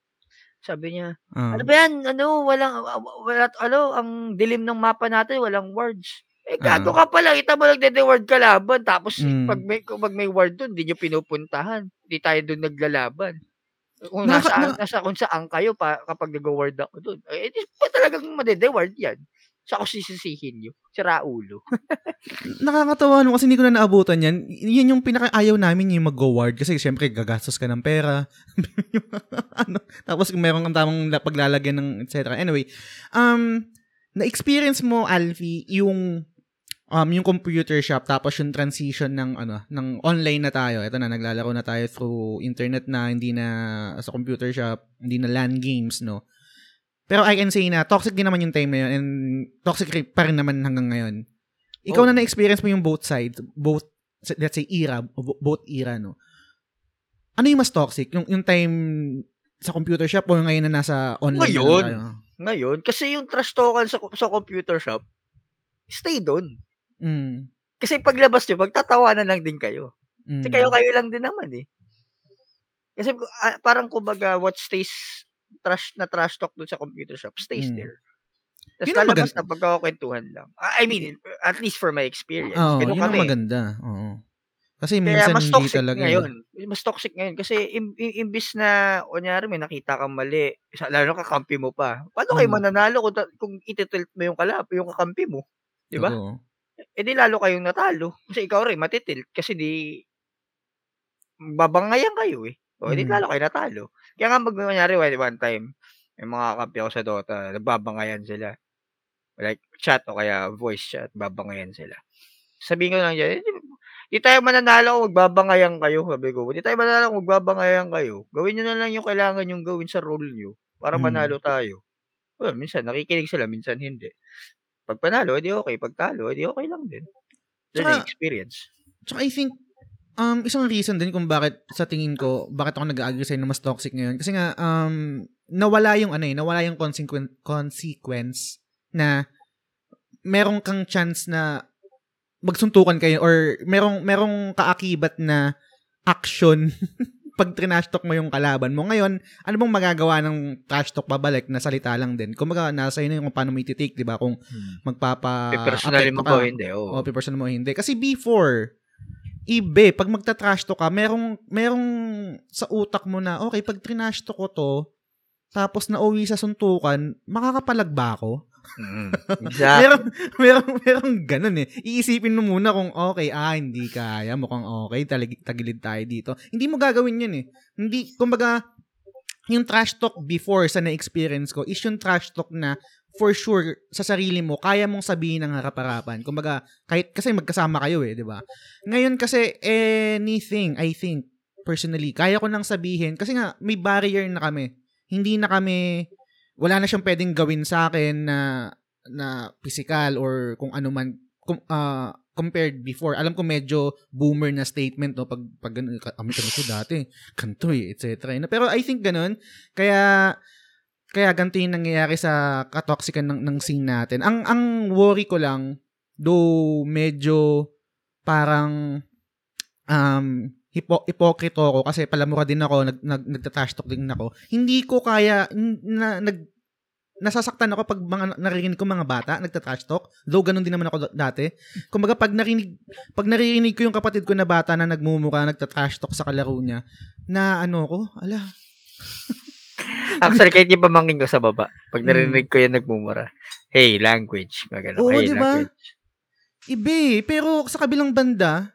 Sabi niya,
Ah.
ano ba yan? Ano, walang, wala, ano, ang dilim ng mapa natin, walang wards. Eh, gato ka pala, kita mo nagde-ward kalaban. Tapos,
Mm.
pag may, pag may ward doon, hindi nyo pinupuntahan. Hindi tayo doon naglalaban. Kung nasa,
na-
nasa, kung saan kayo pa, kapag nag-ward ako doon, eh, di pa talagang madede-ward yan. Sa ako sisisihin nyo. Si Raulo. *laughs*
Nakakatawa no kasi hindi ko na naabutan yan. Yan yung pinaka-ayaw namin yung mag-go-ward kasi syempre gagastos ka ng pera. *laughs* ano, tapos meron kang tamang la- paglalagyan ng etc. Anyway, um, na-experience mo, Alfie, yung um, yung computer shop tapos yung transition ng ano ng online na tayo. Ito na naglalaro na tayo through internet na hindi na sa computer shop, hindi na LAN games, no. Pero I can say na toxic din naman yung time na yun and toxic pa rin naman hanggang ngayon. Ikaw
Oh.
na na-experience mo yung both sides, both let's say era, bo- both era, no. Ano yung mas toxic? Yung yung time sa computer shop o ngayon na nasa online na
Ngayon.
tayo?
Ngayon, kasi yung trash talkan sa, sa computer shop, stay doon.
Mm.
Kasi paglabas nyo, magtatawanan lang din kayo.
Mm.
Kasi kayo-kayo lang din naman eh. Kasi ah, parang kumbaga what stays trash na trash talk dun sa computer shop stays
Mm.
there. Tapos
Yun
lalabas
maganda.
na pagkakakwentuhan lang. Ah, I mean, at least for my experience.
Oo,
Ganun
yun ang
kami.
maganda. Oo. Kasi
Kaya
minsan
mas
hindi
toxic
talaga.
ngayon. Mas toxic ngayon. Kasi im- im- imbis na, kunyari may nakita kang mali, lalo na kakampi mo pa. Paano kayo
Mm.
mananalo kung, kung ititilt mo yung kalap, yung kakampi mo? Di ba?
Totoo.
eh di lalo kayong natalo. Kasi ikaw rin matitilt kasi di babangayan kayo eh. O di
Mm.
lalo kayo natalo. Kaya nga mag kunyari one one time, may mga kakampi ako sa Dota, nagbabangayan sila. Like chat o kaya voice chat, babangayan sila. Sabihin ko lang diyan, "Eh, di tayo mananalo kung magbabangayan kayo." Sabi ko, "Di tayo mananalo kung magbabangayan kayo. Gawin niyo na lang yung kailangan niyong gawin sa role niyo para
Mm.
manalo tayo." Well, minsan nakikinig sila, minsan hindi. 'Pag panalo, eh di okey, 'pag talo, eh di okey lang din. Learning
Tsaka
experience.
Tsaka I think, um, isang reason din kung bakit sa tingin ko, bakit ako nag-agree sa'yo na mas toxic ngayon. Kasi nga, um, nawala yung ano eh, nawala yung consequence, consequence na merong kang chance na magsuntukan kayo or merong merong kaakibat na action *laughs* pag trinash talk mo yung kalaban mo. Ngayon, ano bang magagawa ng trash talk pabalik na salita lang din? Kung maga, nasa na yung kung paano mo iti-take, di ba? Kung magpapa
Pe-personalin mo ba hindi? Oo.
o personal mo hindi. Kasi before, ibe, pag magta-trash talk ka, merong, merong sa utak mo na, okay, pag trinash talk ko to, tapos nauwi sa suntukan, makakapalag ba ako?
Mm. *laughs* Exactly.
Merong, merong, merong ganun eh. Iisipin mo muna kung okay, ah, hindi kaya, mukhang okay, talig, tagilid tayo dito. Hindi mo gagawin yun eh. Hindi, kumbaga, yung trash talk before sa na-experience ko is yung trash talk na for sure sa sarili mo, kaya mong sabihin ng harap-harapan. Kumbaga, kahit, kasi magkasama kayo eh, di ba? Ngayon kasi, anything, I think, personally, kaya ko nang sabihin, kasi nga, may barrier na kami. Hindi na kami, wala na siyang pwedeng gawin sa akin na na physical or kung ano man kum, ah, compared before. Alam ko medyo boomer na statement no pag pag ganun ka- kami kami dati. Kanto eh, etc. Pero I think ganun. Kaya kaya ganito yung nangyayari sa katoxican ng, ng scene natin. Ang ang worry ko lang do medyo parang um hipo, hipokrito ako kasi palamura din ako, nag, nag, nagta-trash talk din ako. Hindi ko kaya, na, nag, nasasaktan ako pag mga naririnig ko mga bata nagta-trash talk. Though ganun din naman ako dati. Kumbaga pag narinig pag naririnig ko yung kapatid ko na bata na nagmumura nagta-trash talk sa kalaro niya, na ano ko, ala, *laughs* *laughs*
Actually, kahit yung pamangkin ko sa baba, pag
Mm.
narinig ko yan nagmumura, hey, language. Magano,
Oo,
hey,
di ba?
language.
ibe, eh. pero sa kabilang banda,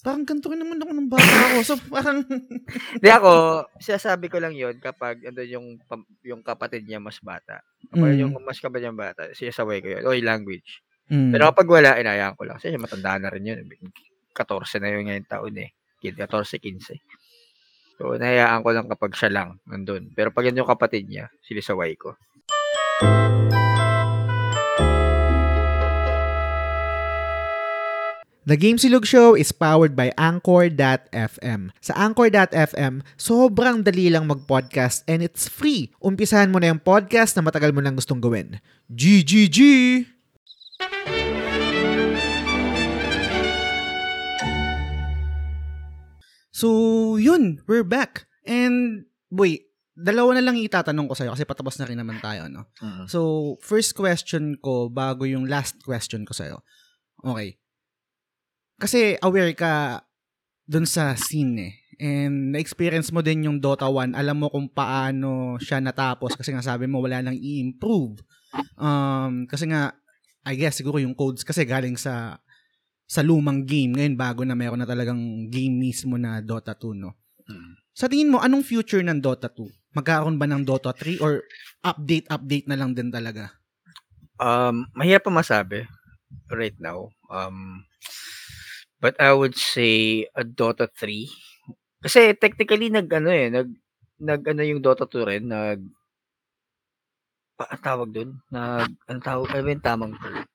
parang ganito rin naman ako ng bata ako. So parang, *laughs*
Di ako, sinasabi ko lang yon kapag ano yung yung kapatid niya mas bata. Kapag
Mm.
yung mas kapatid niya bata, sinasaway ko yun. Oy, language.
Mm.
Pero kapag wala, inayaan ko lang. Kasi matanda na rin yun. 14 na yun ngayon taon eh. Kid 14, 15. So, nahayaan ko lang kapag siya lang nandun. Pero pag yun yung kapatid niya, sinisaway ko.
The Game Silog Show is powered by Anchor.fm. Sa Anchor.fm, sobrang dali lang mag-podcast and it's free. Umpisahan mo na yung podcast na matagal mo nang gustong gawin. GGG! So, yun. We're back. And, boy, dalawa na lang itatanong ko sa'yo kasi patapos na rin naman tayo, no? So, first question ko bago yung last question ko sa'yo. Okay. Kasi aware ka dun sa scene eh. And na-experience mo din yung Dota 1. Alam mo kung paano siya natapos kasi nga sabi mo wala nang i-improve. Um, kasi nga, I guess siguro yung codes kasi galing sa sa lumang game. Ngayon bago na meron na talagang game mismo na Dota 2, no? Sa tingin mo, anong future ng Dota 2? Magkakaroon ba ng Dota 3 or update-update na lang din talaga?
Um, mahirap pa masabi right now. Um, but I would say a Dota 3. Kasi technically nag ano eh, nag nag ano yung Dota 2 rin, nag ang tawag dun? Nag ang tawag ano ba yung tamang term?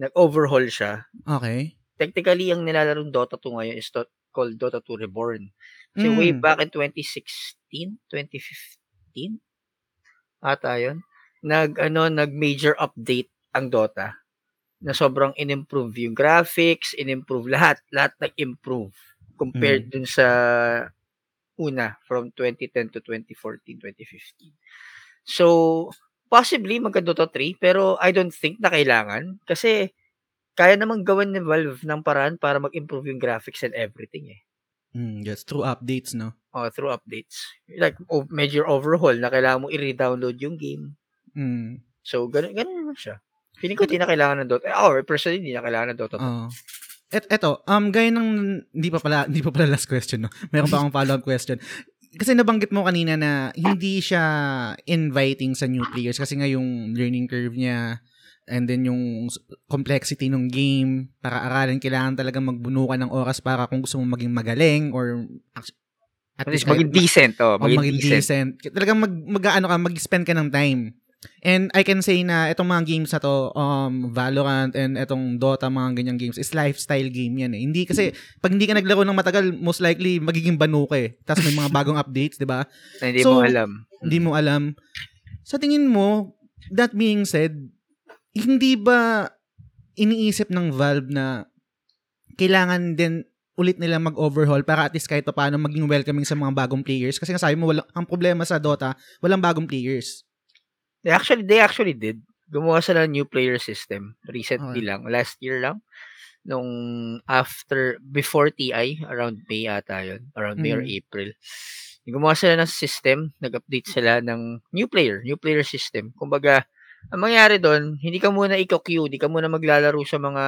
Nag-overhaul siya.
Okay.
Technically ang nilalarong Dota 2 ngayon is dot, called Dota 2 Reborn. Kasi
Mm.
way back in 2016, 2015 ata yun. Nag ano, nag major update ang Dota na sobrang in-improve yung graphics, in-improve lahat, lahat nag-improve compared dun sa una from 2010 to 2014, 2015. So, possibly magka-Dota 3 pero I don't think na kailangan kasi kaya namang gawin ni Valve ng paraan para mag-improve yung graphics and everything eh.
Mm, yes, through updates, no?
Oh, through updates. Like o- major overhaul na kailangan mo i-redownload yung game.
Mm.
So, ganun, ganun naman siya. Feeling ko di na kailangan ng Dota. Ako, personally, di na kailangan ng Dota.
Oo. Et eto, um gaya ng hindi pa pala hindi pa pala last question no. *laughs* Meron pa akong follow-up question. Kasi nabanggit mo kanina na hindi siya inviting sa new players kasi nga yung learning curve niya and then yung complexity ng game para aralin kailangan talaga magbuno ka ng oras para kung gusto mo maging magaling or at
least maging decent. Oh,
o
maging,
maging
decent.
decent. Talagang mag, mag ano ka, mag-spend ka ng time. And I can say na itong mga games na to, um, Valorant and itong Dota, mga ganyang games, is lifestyle game yan eh. Hindi kasi, pag hindi ka naglaro ng matagal, most likely, magiging banu ka eh. Tapos may mga bagong updates, di ba?
Hindi
So,
mo alam.
Hindi mo alam. Sa tingin mo, that being said, hindi ba iniisip ng Valve na kailangan din ulit nila mag-overhaul para at least kahit pa paano maging welcoming sa mga bagong players? Kasi nga sabi mo, wala, ang problema sa Dota, walang bagong players.
They actually, they actually did. Gumawa sila ng new player system. Recently
Okay.
lang. Last year lang. Nung after, before TI, around May ata yun. Around May or
Mm.
April. Gumawa sila ng system. Nag-update sila ng new player. New player system. Kumbaga, ang mangyari doon, hindi ka muna ikaw-queue. Hindi ka muna maglalaro sa mga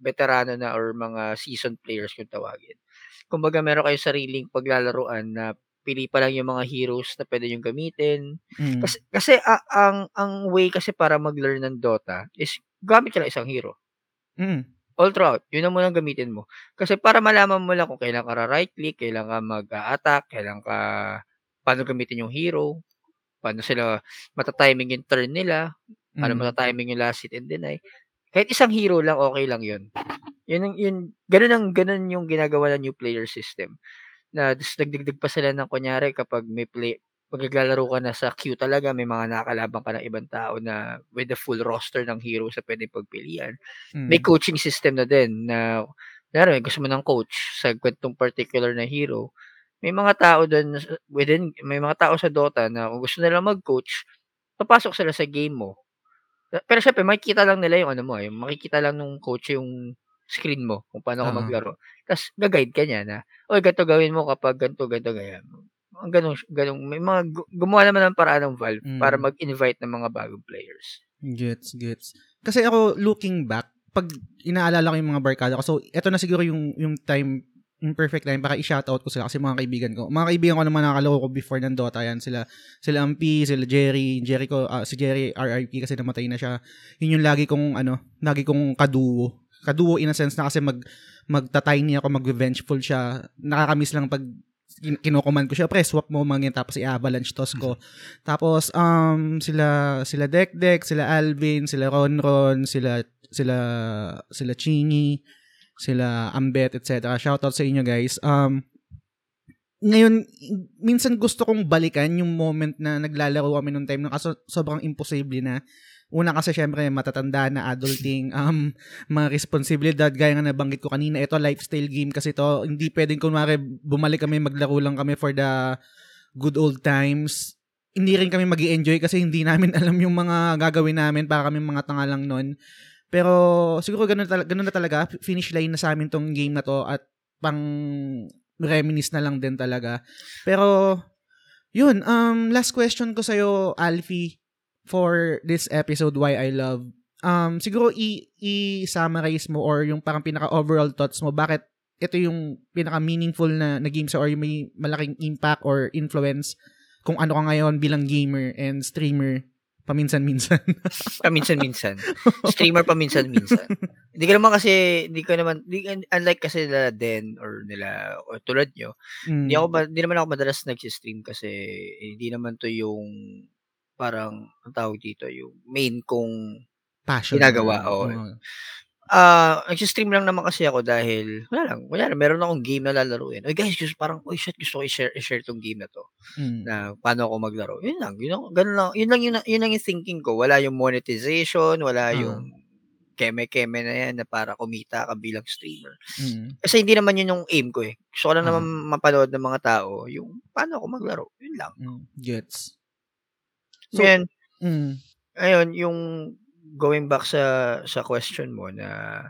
veterano na or mga seasoned players kung tawagin. Kumbaga, meron kayo sariling paglalaroan na pili pa lang yung mga heroes na pwede yung gamitin.
Mm.
Kasi kasi a- ang ang way kasi para mag-learn ng Dota is gamit ka lang isang hero.
Mm.
All throughout, yun ang munang gamitin mo. Kasi para malaman mo lang kung kailan ka right click, kailan ka mag-attack, kailan ka paano gamitin yung hero, paano sila matatiming yung turn nila, paano
Mm.
matatiming yung last hit and deny. Kahit isang hero lang, okay lang yun. Yun, ang- yun, ganun ang, ganun yung ginagawa ng new player system. Na dis- nagdagdag pa sila ng kunyari kapag may play, pag naglalaro ka na sa queue talaga, may mga nakakalaban ka ng ibang tao na with the full roster ng heroes na pwedeng pagpilian.
Mm.
May coaching system na din na, kunyari, gusto mo ng coach sa kwentong particular na hero, may mga tao doon within may mga tao sa Dota na kung gusto nila mag-coach, papasok sila sa game mo. Pero syempre makikita lang nila yung ano mo, yung makikita lang nung coach yung screen mo kung paano ka
Oo.
maglaro. Tapos ga-guide ka niya na, oy, ganito gawin mo kapag ganito, ganito, ganyan. Ang ganun, ganun, may mga gu- gumawa naman ng paraan ng Valve para
Mm.
mag-invite ng mga bagong players.
Gets, gets. Kasi ako, looking back, pag inaalala ko yung mga barkada ko, so, eto na siguro yung, yung time, perfect time para i-shoutout ko sila kasi mga kaibigan ko. Mga kaibigan ko naman nakaloko ko before ng Dota yan. Sila, sila Ampi, sila Jerry, Jerry ko, ah, si Jerry RIP kasi namatay na siya. Yun yung lagi kong, ano, lagi kong kaduo. Kaduo in a sense na kasi mag, magta-tiny ako, mag-vengeful siya. Nakakamiss lang pag kin- kinukuman ko siya, pre, swap mo mga ganyan, tapos i-avalanche toss ko. *laughs* Tapos, um, sila, sila Dek Dek, sila Alvin, sila Ron Ron, sila, sila, sila Chingy, sila Ambet, etc. Shoutout sa inyo, guys. Um, ngayon, minsan gusto kong balikan yung moment na naglalaro kami nung time kaso sobrang imposible na. Una kasi syempre matatanda na adulting, *laughs* um, mga responsibilidad, gaya nga nabanggit ko kanina, ito lifestyle game kasi to, hindi pwedeng kunwari bumalik kami, maglaro lang kami for the good old times. Hindi rin kami mag enjoy kasi hindi namin *laughs* alam yung mga gagawin namin para kami mga tanga lang nun. Pero siguro ganun, tal- ganun na talaga, finish line na sa amin tong game na to at pang reminisce na lang din talaga. Pero yun, um, last question ko sa'yo, Alfie, for this episode, Why I Love. Um, siguro i- i-summarize mo or yung parang pinaka-overall thoughts mo, bakit ito yung pinaka-meaningful na, na game sa or may malaking impact or influence kung ano ka ngayon bilang gamer and streamer paminsan-minsan. *laughs*
Paminsan-minsan. Streamer paminsan-minsan. Hindi ko naman kasi, hindi ko naman, di, unlike kasi nila Den or nila, or tulad nyo,
Mm.
hindi ako, hindi naman ako madalas nag-stream kasi hindi naman to yung parang, ang tawag dito, yung main kong,
passion.
ginagawa, oo. Ah, nag-stream lang naman kasi ako dahil, wala lang, wala lang, meron akong game na lalaruin. Oy guys, gusto, parang, oy shit, gusto ko i-share, i-share tong game na to.
Mm.
na paano ako maglaro. Yun lang, yun lang, ganun lang, yun lang, yun, lang- yun lang yung thinking ko. Wala yung monetization, wala
Ah.
yung keme-keme na yan na para kumita ka bilang streamer.
Mm.
Kasi hindi naman yun yung aim ko eh. Gusto ko lang
Ah.
naman mapanood ng mga tao yung paano ako maglaro. Yun lang.
Mm. Gets. So,
Ngayon,
mm.
ayun, yung going back sa sa question mo na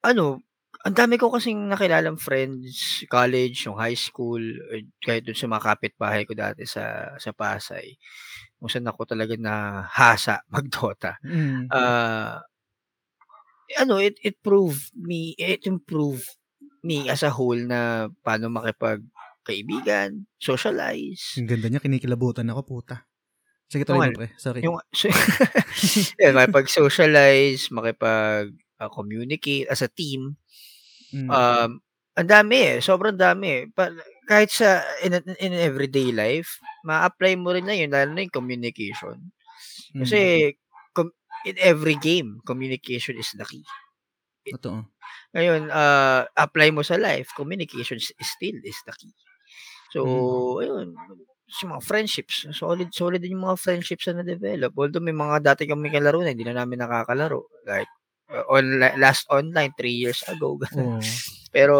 ano, ang dami ko kasing nakilalang friends, college, yung high school, eh, kahit dun sa mga kapitbahay ko dati sa sa Pasay. Kung saan ako talaga na hasa *laughs* mag-Dota.
Mm.
Ah, ano, it it proved me, it improved me as a whole na paano makipagkaibigan, socialize.
Ang ganda niya, kinikilabutan ako, puta. Sige, tuloy
Okay.
mo, pre. Sorry.
Yung *laughs* *laughs* yun, makipag-socialize, makipag-communicate as a team.
Mm.
Um, ang dami eh. Sobrang dami eh. Pa, kahit sa in, in everyday life, ma-apply mo rin na yun, lalo na yung communication.
Mm.
Kasi com- in every game, communication is the key.
Totoo.
Ngayon, uh, apply mo sa life, communication is still is the key. So, ayun, sa mga friendships, solid solid din yung mga friendships na na-develop. Although may mga dati kami kalaro na hindi na namin nakakalaro. Like, uh, online, last online, three years ago. *laughs*
Oo.
Pero,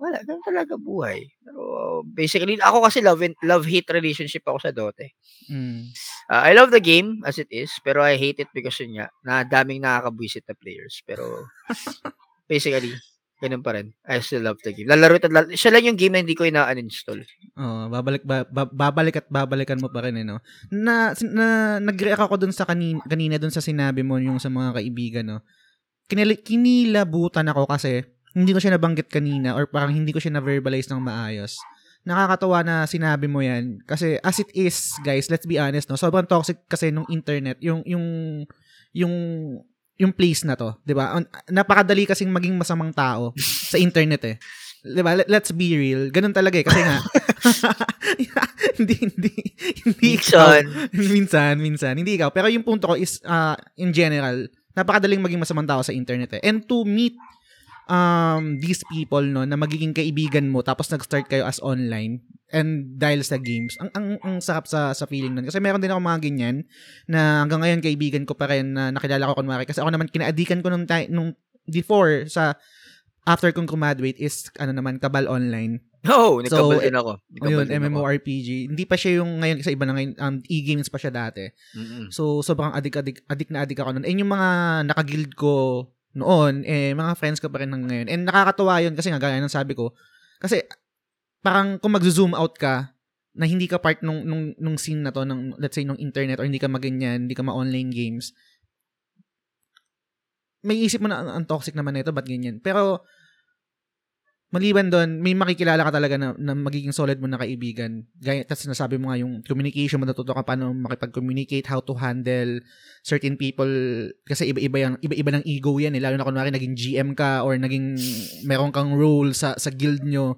wala, ganun talaga buhay. Pero, basically, ako kasi love, and- love-hate relationship ako sa Dota. eh.
Mm.
Uh, I love the game as it is, pero I hate it because yun nga, na daming nakakabwisit na players. Pero, *laughs* basically, ganun pa rin. I still love the game. Lalaro at lal- siya lang yung game na hindi ko ina-uninstall.
Oo, babalik ba, ba- babalik at babalikan mo pa rin eh, no? Na, na nag-react ako dun sa kanina, kanina dun sa sinabi mo yung sa mga kaibigan, no? Kinili, kinilabutan ako kasi hindi ko siya nabanggit kanina or parang hindi ko siya na-verbalize ng maayos. Nakakatawa na sinabi mo yan kasi as it is, guys, let's be honest, no? Sobrang toxic kasi nung internet, yung yung yung yung place na to, 'di ba? Napakadali kasing maging masamang tao sa internet eh. 'Di ba? Let- Let's be real. Ganun talaga eh kasi nga *laughs* hindi hindi hindi ikaw. minsan, minsan. Hindi ikaw. Pero yung punto ko is, uh, in general, napakadaling maging masamang tao sa internet eh. And to meet um, these people, no, na magiging kaibigan mo, tapos nag-start kayo as online, and dahil sa games, ang, ang, ang sarap sa, sa feeling nun. Kasi meron din ako mga ganyan, na hanggang ngayon kaibigan ko pa rin, na nakilala ko kunwari. Kasi ako naman, kinaadikan ko nung, nung before, sa after kong graduate is, ano naman, Kabal Online.
Oo, oh,
So,
din ako. Nagkabal
Ayun,
din ako.
MMORPG. Hindi pa siya yung ngayon, sa iba na ngayon, um, e-games pa siya dati.
Mm-mm.
So, sobrang adik-adik, adik na adik ako nun. And yung mga nakaguild ko noon, eh, mga friends ko pa rin ng ngayon. And nakakatuwa yun kasi nga, gaya ng sabi ko, kasi parang kung mag-zoom out ka, na hindi ka part nung, nung, nung scene na to, ng, let's say, nung internet, or hindi ka maganyan, hindi ka ma-online games, may isip mo na, ang, toxic naman nito, ba't ganyan? Pero, maliban doon, may makikilala ka talaga na, na magiging solid mo na kaibigan. Gaya, tapos sinasabi mo nga yung communication, mo natuto ka paano makipag-communicate, how to handle certain people, kasi iba-iba, yan, iba-iba ng ego yan, eh. lalo na kunwari naging GM ka or naging meron kang role sa, sa guild nyo.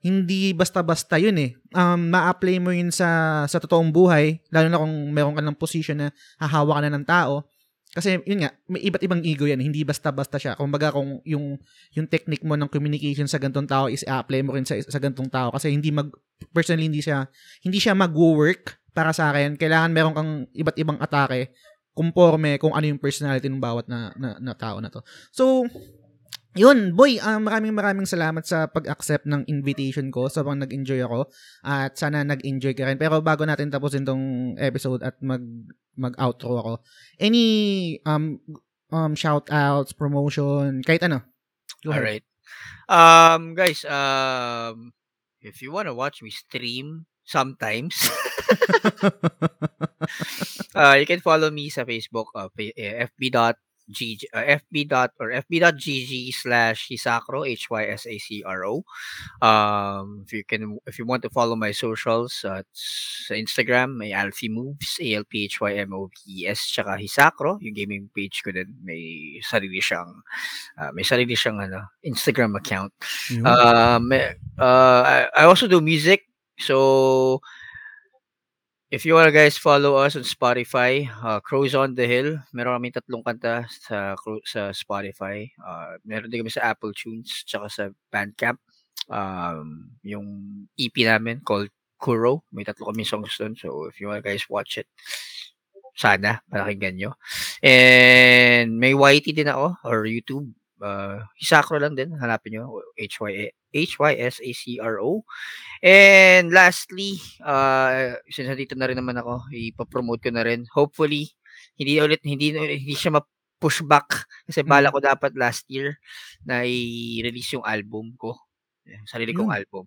Hindi basta-basta yun eh. Um, ma-apply mo yun sa, sa totoong buhay, lalo na kung meron ka ng position na hahawa ka na ng tao. Kasi yun nga, may iba't ibang ego yan, hindi basta-basta siya. Kung baga kung yung yung technique mo ng communication sa gantong tao is i-apply mo rin sa sa gantong tao kasi hindi mag personally hindi siya hindi siya mag-work para sa akin. Kailangan meron kang iba't ibang atake conforme kung ano yung personality ng bawat na, na, na tao na to. So, yun, boy, ah, maraming maraming salamat sa pag-accept ng invitation ko. Sobrang nag-enjoy ako at sana nag-enjoy ka rin. Pero bago natin tapusin tong episode at mag mag-outro ako, any um um shout outs, promotion, kahit ano. Go ahead.
Alright. Um, guys, um, if you wanna watch me stream sometimes, *laughs* *laughs* uh, you can follow me sa Facebook, uh, fa- eh, fb.gg, uh, fb. dot or fb.gg slash hisacro, H-Y-S-A-C-R-O. Um, if you can, if you want to follow my socials, uh, sa Instagram, may Alfie Moves, A-L-P-H-Y-M-O-V-E-S, tsaka Hisacro, yung gaming page ko din, may sarili siyang, uh, may sarili siyang, ano, Instagram account.
Yun.
Um, eh, uh, I, I also do music. So, if you wanna guys follow us on Spotify, uh, Crows on the Hill. Meron kami tatlong kanta sa sa Spotify. Uh, meron din kami sa Apple Tunes, tsaka sa Bandcamp. Um, yung EP namin called Kuro. May tatlo kami songs doon. So, if you wanna guys watch it, sana, pakinggan nyo. And may YT din ako, or YouTube. Uh, Hisacro lang din. Hanapin nyo. H-Y- H-Y-S-A-C-R-O. And lastly, uh, since nandito na rin naman ako, ipapromote ko na rin. Hopefully, hindi ulit, hindi, hindi siya ma, pushback kasi bala
Mm.
ko dapat last year na i-release yung album ko. Yung sarili kong
Yun.
album.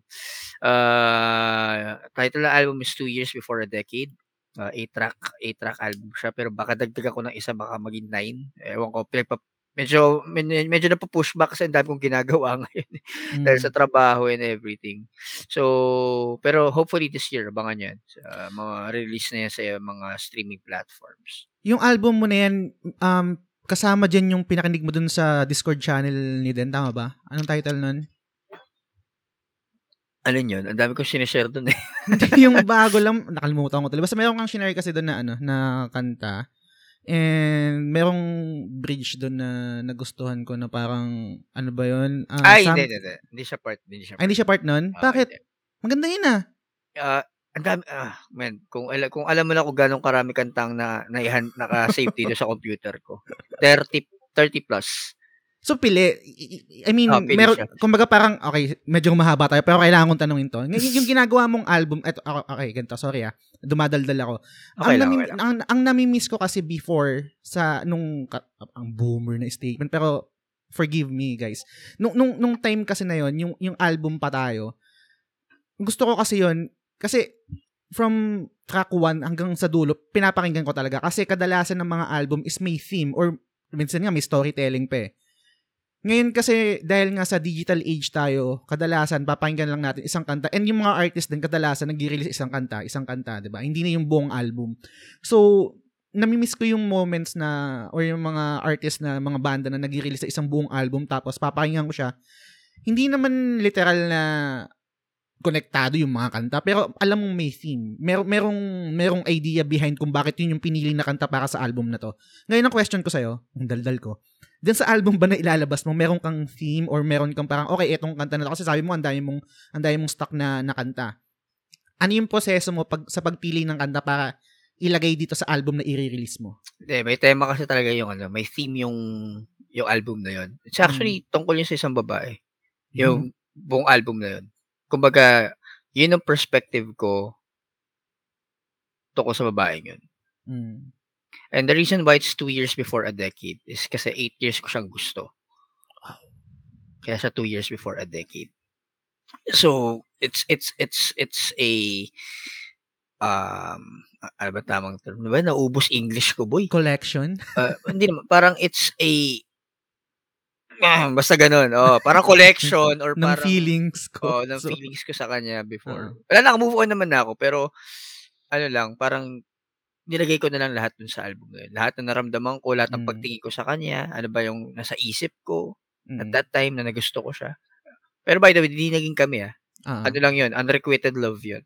Uh, title ng album is Two Years Before a Decade. Uh, eight-track, eight-track album siya. Pero baka dagdag ako ng isa, baka maging nine. Ewan ko, pinagpa, medyo, medyo, medyo napupushback kasi ang dami kong ginagawa *laughs* ngayon dahil
Mm.
sa trabaho and everything. So, pero hopefully this year, abangan yan. Sa mga release na yan sa mga streaming platforms.
Yung album mo na yan, um, kasama dyan yung pinakinig mo dun sa Discord channel ni Den, tama ba? Anong title nun?
Ano yun? Ang dami kong sinishare dun eh.
Yung *laughs* bago lang, nakalimutan ko tuloy. Basta meron kang shinare kasi doon na ano, na kanta. And merong bridge doon na nagustuhan ko na parang, ano ba yun? Ah,
Ay, hindi, hindi, hindi. Hindi siya part. Hindi siya
Ay,
part.
hindi siya part nun?
Ah,
Bakit?
hindi.
Maganda yun ah.
Ah, ang dami, ah, man, kung, ala, kung alam mo na kung gano'ng karami kantang na, na naka-save dito sa computer ko. 30, 30 plus.
So, pili. I- mean,
pili
meron,
siya.
kumbaga parang, okay, medyo mahaba tayo, pero kailangan kong tanungin to. Yung ginagawa mong album, eto, okay, ganito, sorry ah, dumadaldal ako.
Okay
ang,
lang,
nami-
okay lang.
ang, ang nami-miss ko kasi before sa nung ang boomer na statement pero forgive me guys. Nung nung nung time kasi na yon, yung yung album pa tayo. Gusto ko kasi yon kasi from track 1 hanggang sa dulo pinapakinggan ko talaga kasi kadalasan ng mga album is may theme or minsan nga may storytelling pa eh. Ngayon kasi dahil nga sa digital age tayo, kadalasan papakinggan lang natin isang kanta and yung mga artist din kadalasan nag-release isang kanta, isang kanta, 'di ba? Hindi na yung buong album. So, namimiss ko yung moments na or yung mga artist na mga banda na nag-release sa isang buong album tapos papakinggan ko siya. Hindi naman literal na konektado yung mga kanta pero alam mong may theme. Mer merong merong idea behind kung bakit yun yung pinili na kanta para sa album na to. Ngayon ang question ko sa'yo, ang daldal ko, Diyan sa album ba na ilalabas mo, meron kang theme or meron kang parang, okay, etong kanta na to. Kasi sabi mo, ang dami mong, ang dami mong stock na, na kanta. Ano yung proseso mo pag, sa pagpili ng kanta para ilagay dito sa album na i-release mo?
Hindi, may tema kasi talaga yung ano, may theme yung yung album na yun. It's actually tungkol yun sa isang babae. Yung buong album na yun. Kumbaga, yun ang perspective ko tungkol sa babaeng yun.
Mm.
And the reason why it's two years before a decade is kasi eight years ko siyang gusto. Kaya siya two years before a decade. So, it's, it's, it's, it's a, um, ano ba tamang term? Ano ba? Naubos English ko, boy.
Collection? *laughs*
Uh, hindi naman. Parang it's a, ah, basta ganun. Oh, parang collection or *laughs*
ng
parang,
feelings ko.
Oh, ng
So,
feelings ko sa kanya before.
Oo.
Wala na, move on naman na ako. Pero, ano lang, parang, nilagay ko na lang lahat dun sa album na yun. Lahat na naramdaman ko, lahat ng
Mm.
pagtingin ko sa kanya, ano ba yung nasa isip ko at
mm.
that time na nagusto ko siya. Pero by the way, hindi naging kami ah.
Ah.
Ano lang yun, unrequited love yun.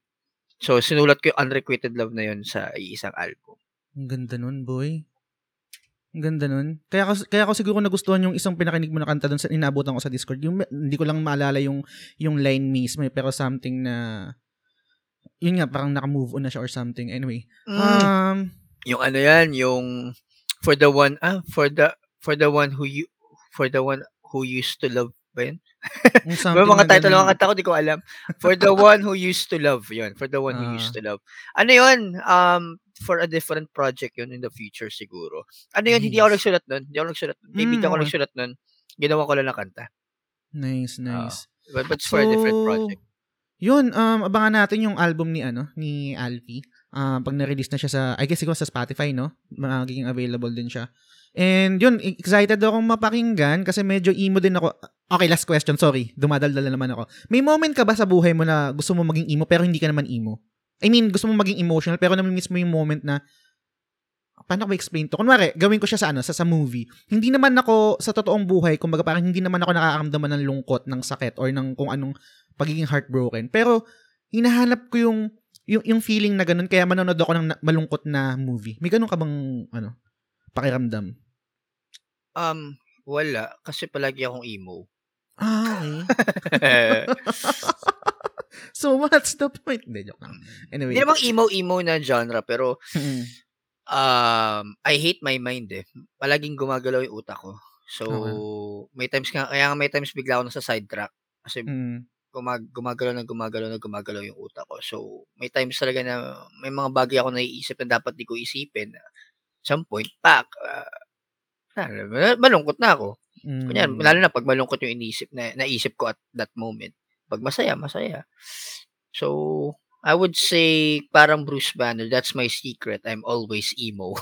So, sinulat ko yung unrequited love na yun sa isang album.
Ang ganda nun, boy. Ang ganda nun. Kaya, ko- kaya ko siguro nagustuhan yung isang pinakinig mo na kanta dun sa inabutan ko sa Discord. Yung, hindi ko lang maalala yung, yung line mismo, eh, pero something na, yun nga, parang naka-move on na siya or something. Anyway.
Mm.
Um,
yung ano yan, yung for the one, ah, for the, for the one who you, for the one who used to love ba yun?
yung *laughs*
mga title ng kanta ko, di ko alam. For the one who used to love, yun. For the one who
Ah.
used to love. Ano yun? Um, for a different project yun in the future siguro. Ano yun? Hindi ako
Nice.
nagsulat nun. Hindi ako nagsulat nun. Maybe
Mm,
hindi ako nagsulat nun. Ginawa ko lang ng kanta.
Nice, nice.
But, but it's for a different
So,
project.
Yun, um, abangan natin yung album ni, ano, ni Alfie. Um, pag na-release na siya sa, I guess siguro sa Spotify, no? Magiging available din siya. And yun, excited akong mapakinggan kasi medyo emo din ako. Okay, last question, sorry. Dumadaldal na naman ako. May moment ka ba sa buhay mo na gusto mo maging emo pero hindi ka naman emo? I mean, gusto mo maging emotional pero namimiss mo yung moment na paano ko explain to? Kunwari, gawin ko siya sa ano, sa, sa movie. Hindi naman ako sa totoong buhay, kumbaga parang hindi naman ako nakakaramdaman ng lungkot, ng sakit or ng kung anong pagiging heartbroken. Pero hinahanap ko yung yung, yung feeling na ganun kaya manonood ako ng na- malungkot na movie. May ganun ka bang ano pakiramdam?
Um, wala. Kasi palagi akong emo.
Ah, *laughs* *laughs* so what's the point? Hindi, joke lang. Anyway.
Hindi namang emo-emo na genre, pero
Mm.
Um, I hate my mind eh. Palaging gumagalaw yung utak ko. So,
Okay.
may times nga, kaya nga may times bigla ako nasa sidetrack. Kasi
Mm.
gumag gumagalaw na gumagalaw na gumagalaw yung utak ko. So, may times talaga na may mga bagay ako naiisip na dapat di ko isipin. Some point, pak, ah, ah, malungkot na ako.
Mm.
Kunyari, lalo na pag malungkot yung inisip na naisip ko at that moment. Pag masaya, masaya. So, I would say parang Bruce Banner, that's my secret. I'm always emo. *laughs*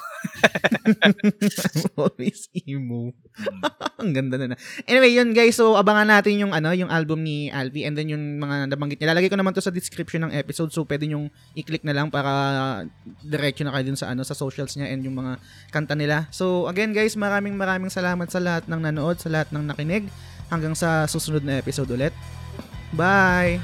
Always emo. *laughs* Ang ganda na na. Anyway, yun guys. So, abangan natin yung ano, yung album ni Alvi and then yung mga nabanggit niya. Lalagay ko naman to sa description ng episode so pwede yung i-click na lang para diretso na kayo dun sa ano sa socials niya and yung mga kanta nila. So, again guys, maraming maraming salamat sa lahat ng nanood, sa lahat ng nakinig. Hanggang sa susunod na episode ulit. Bye!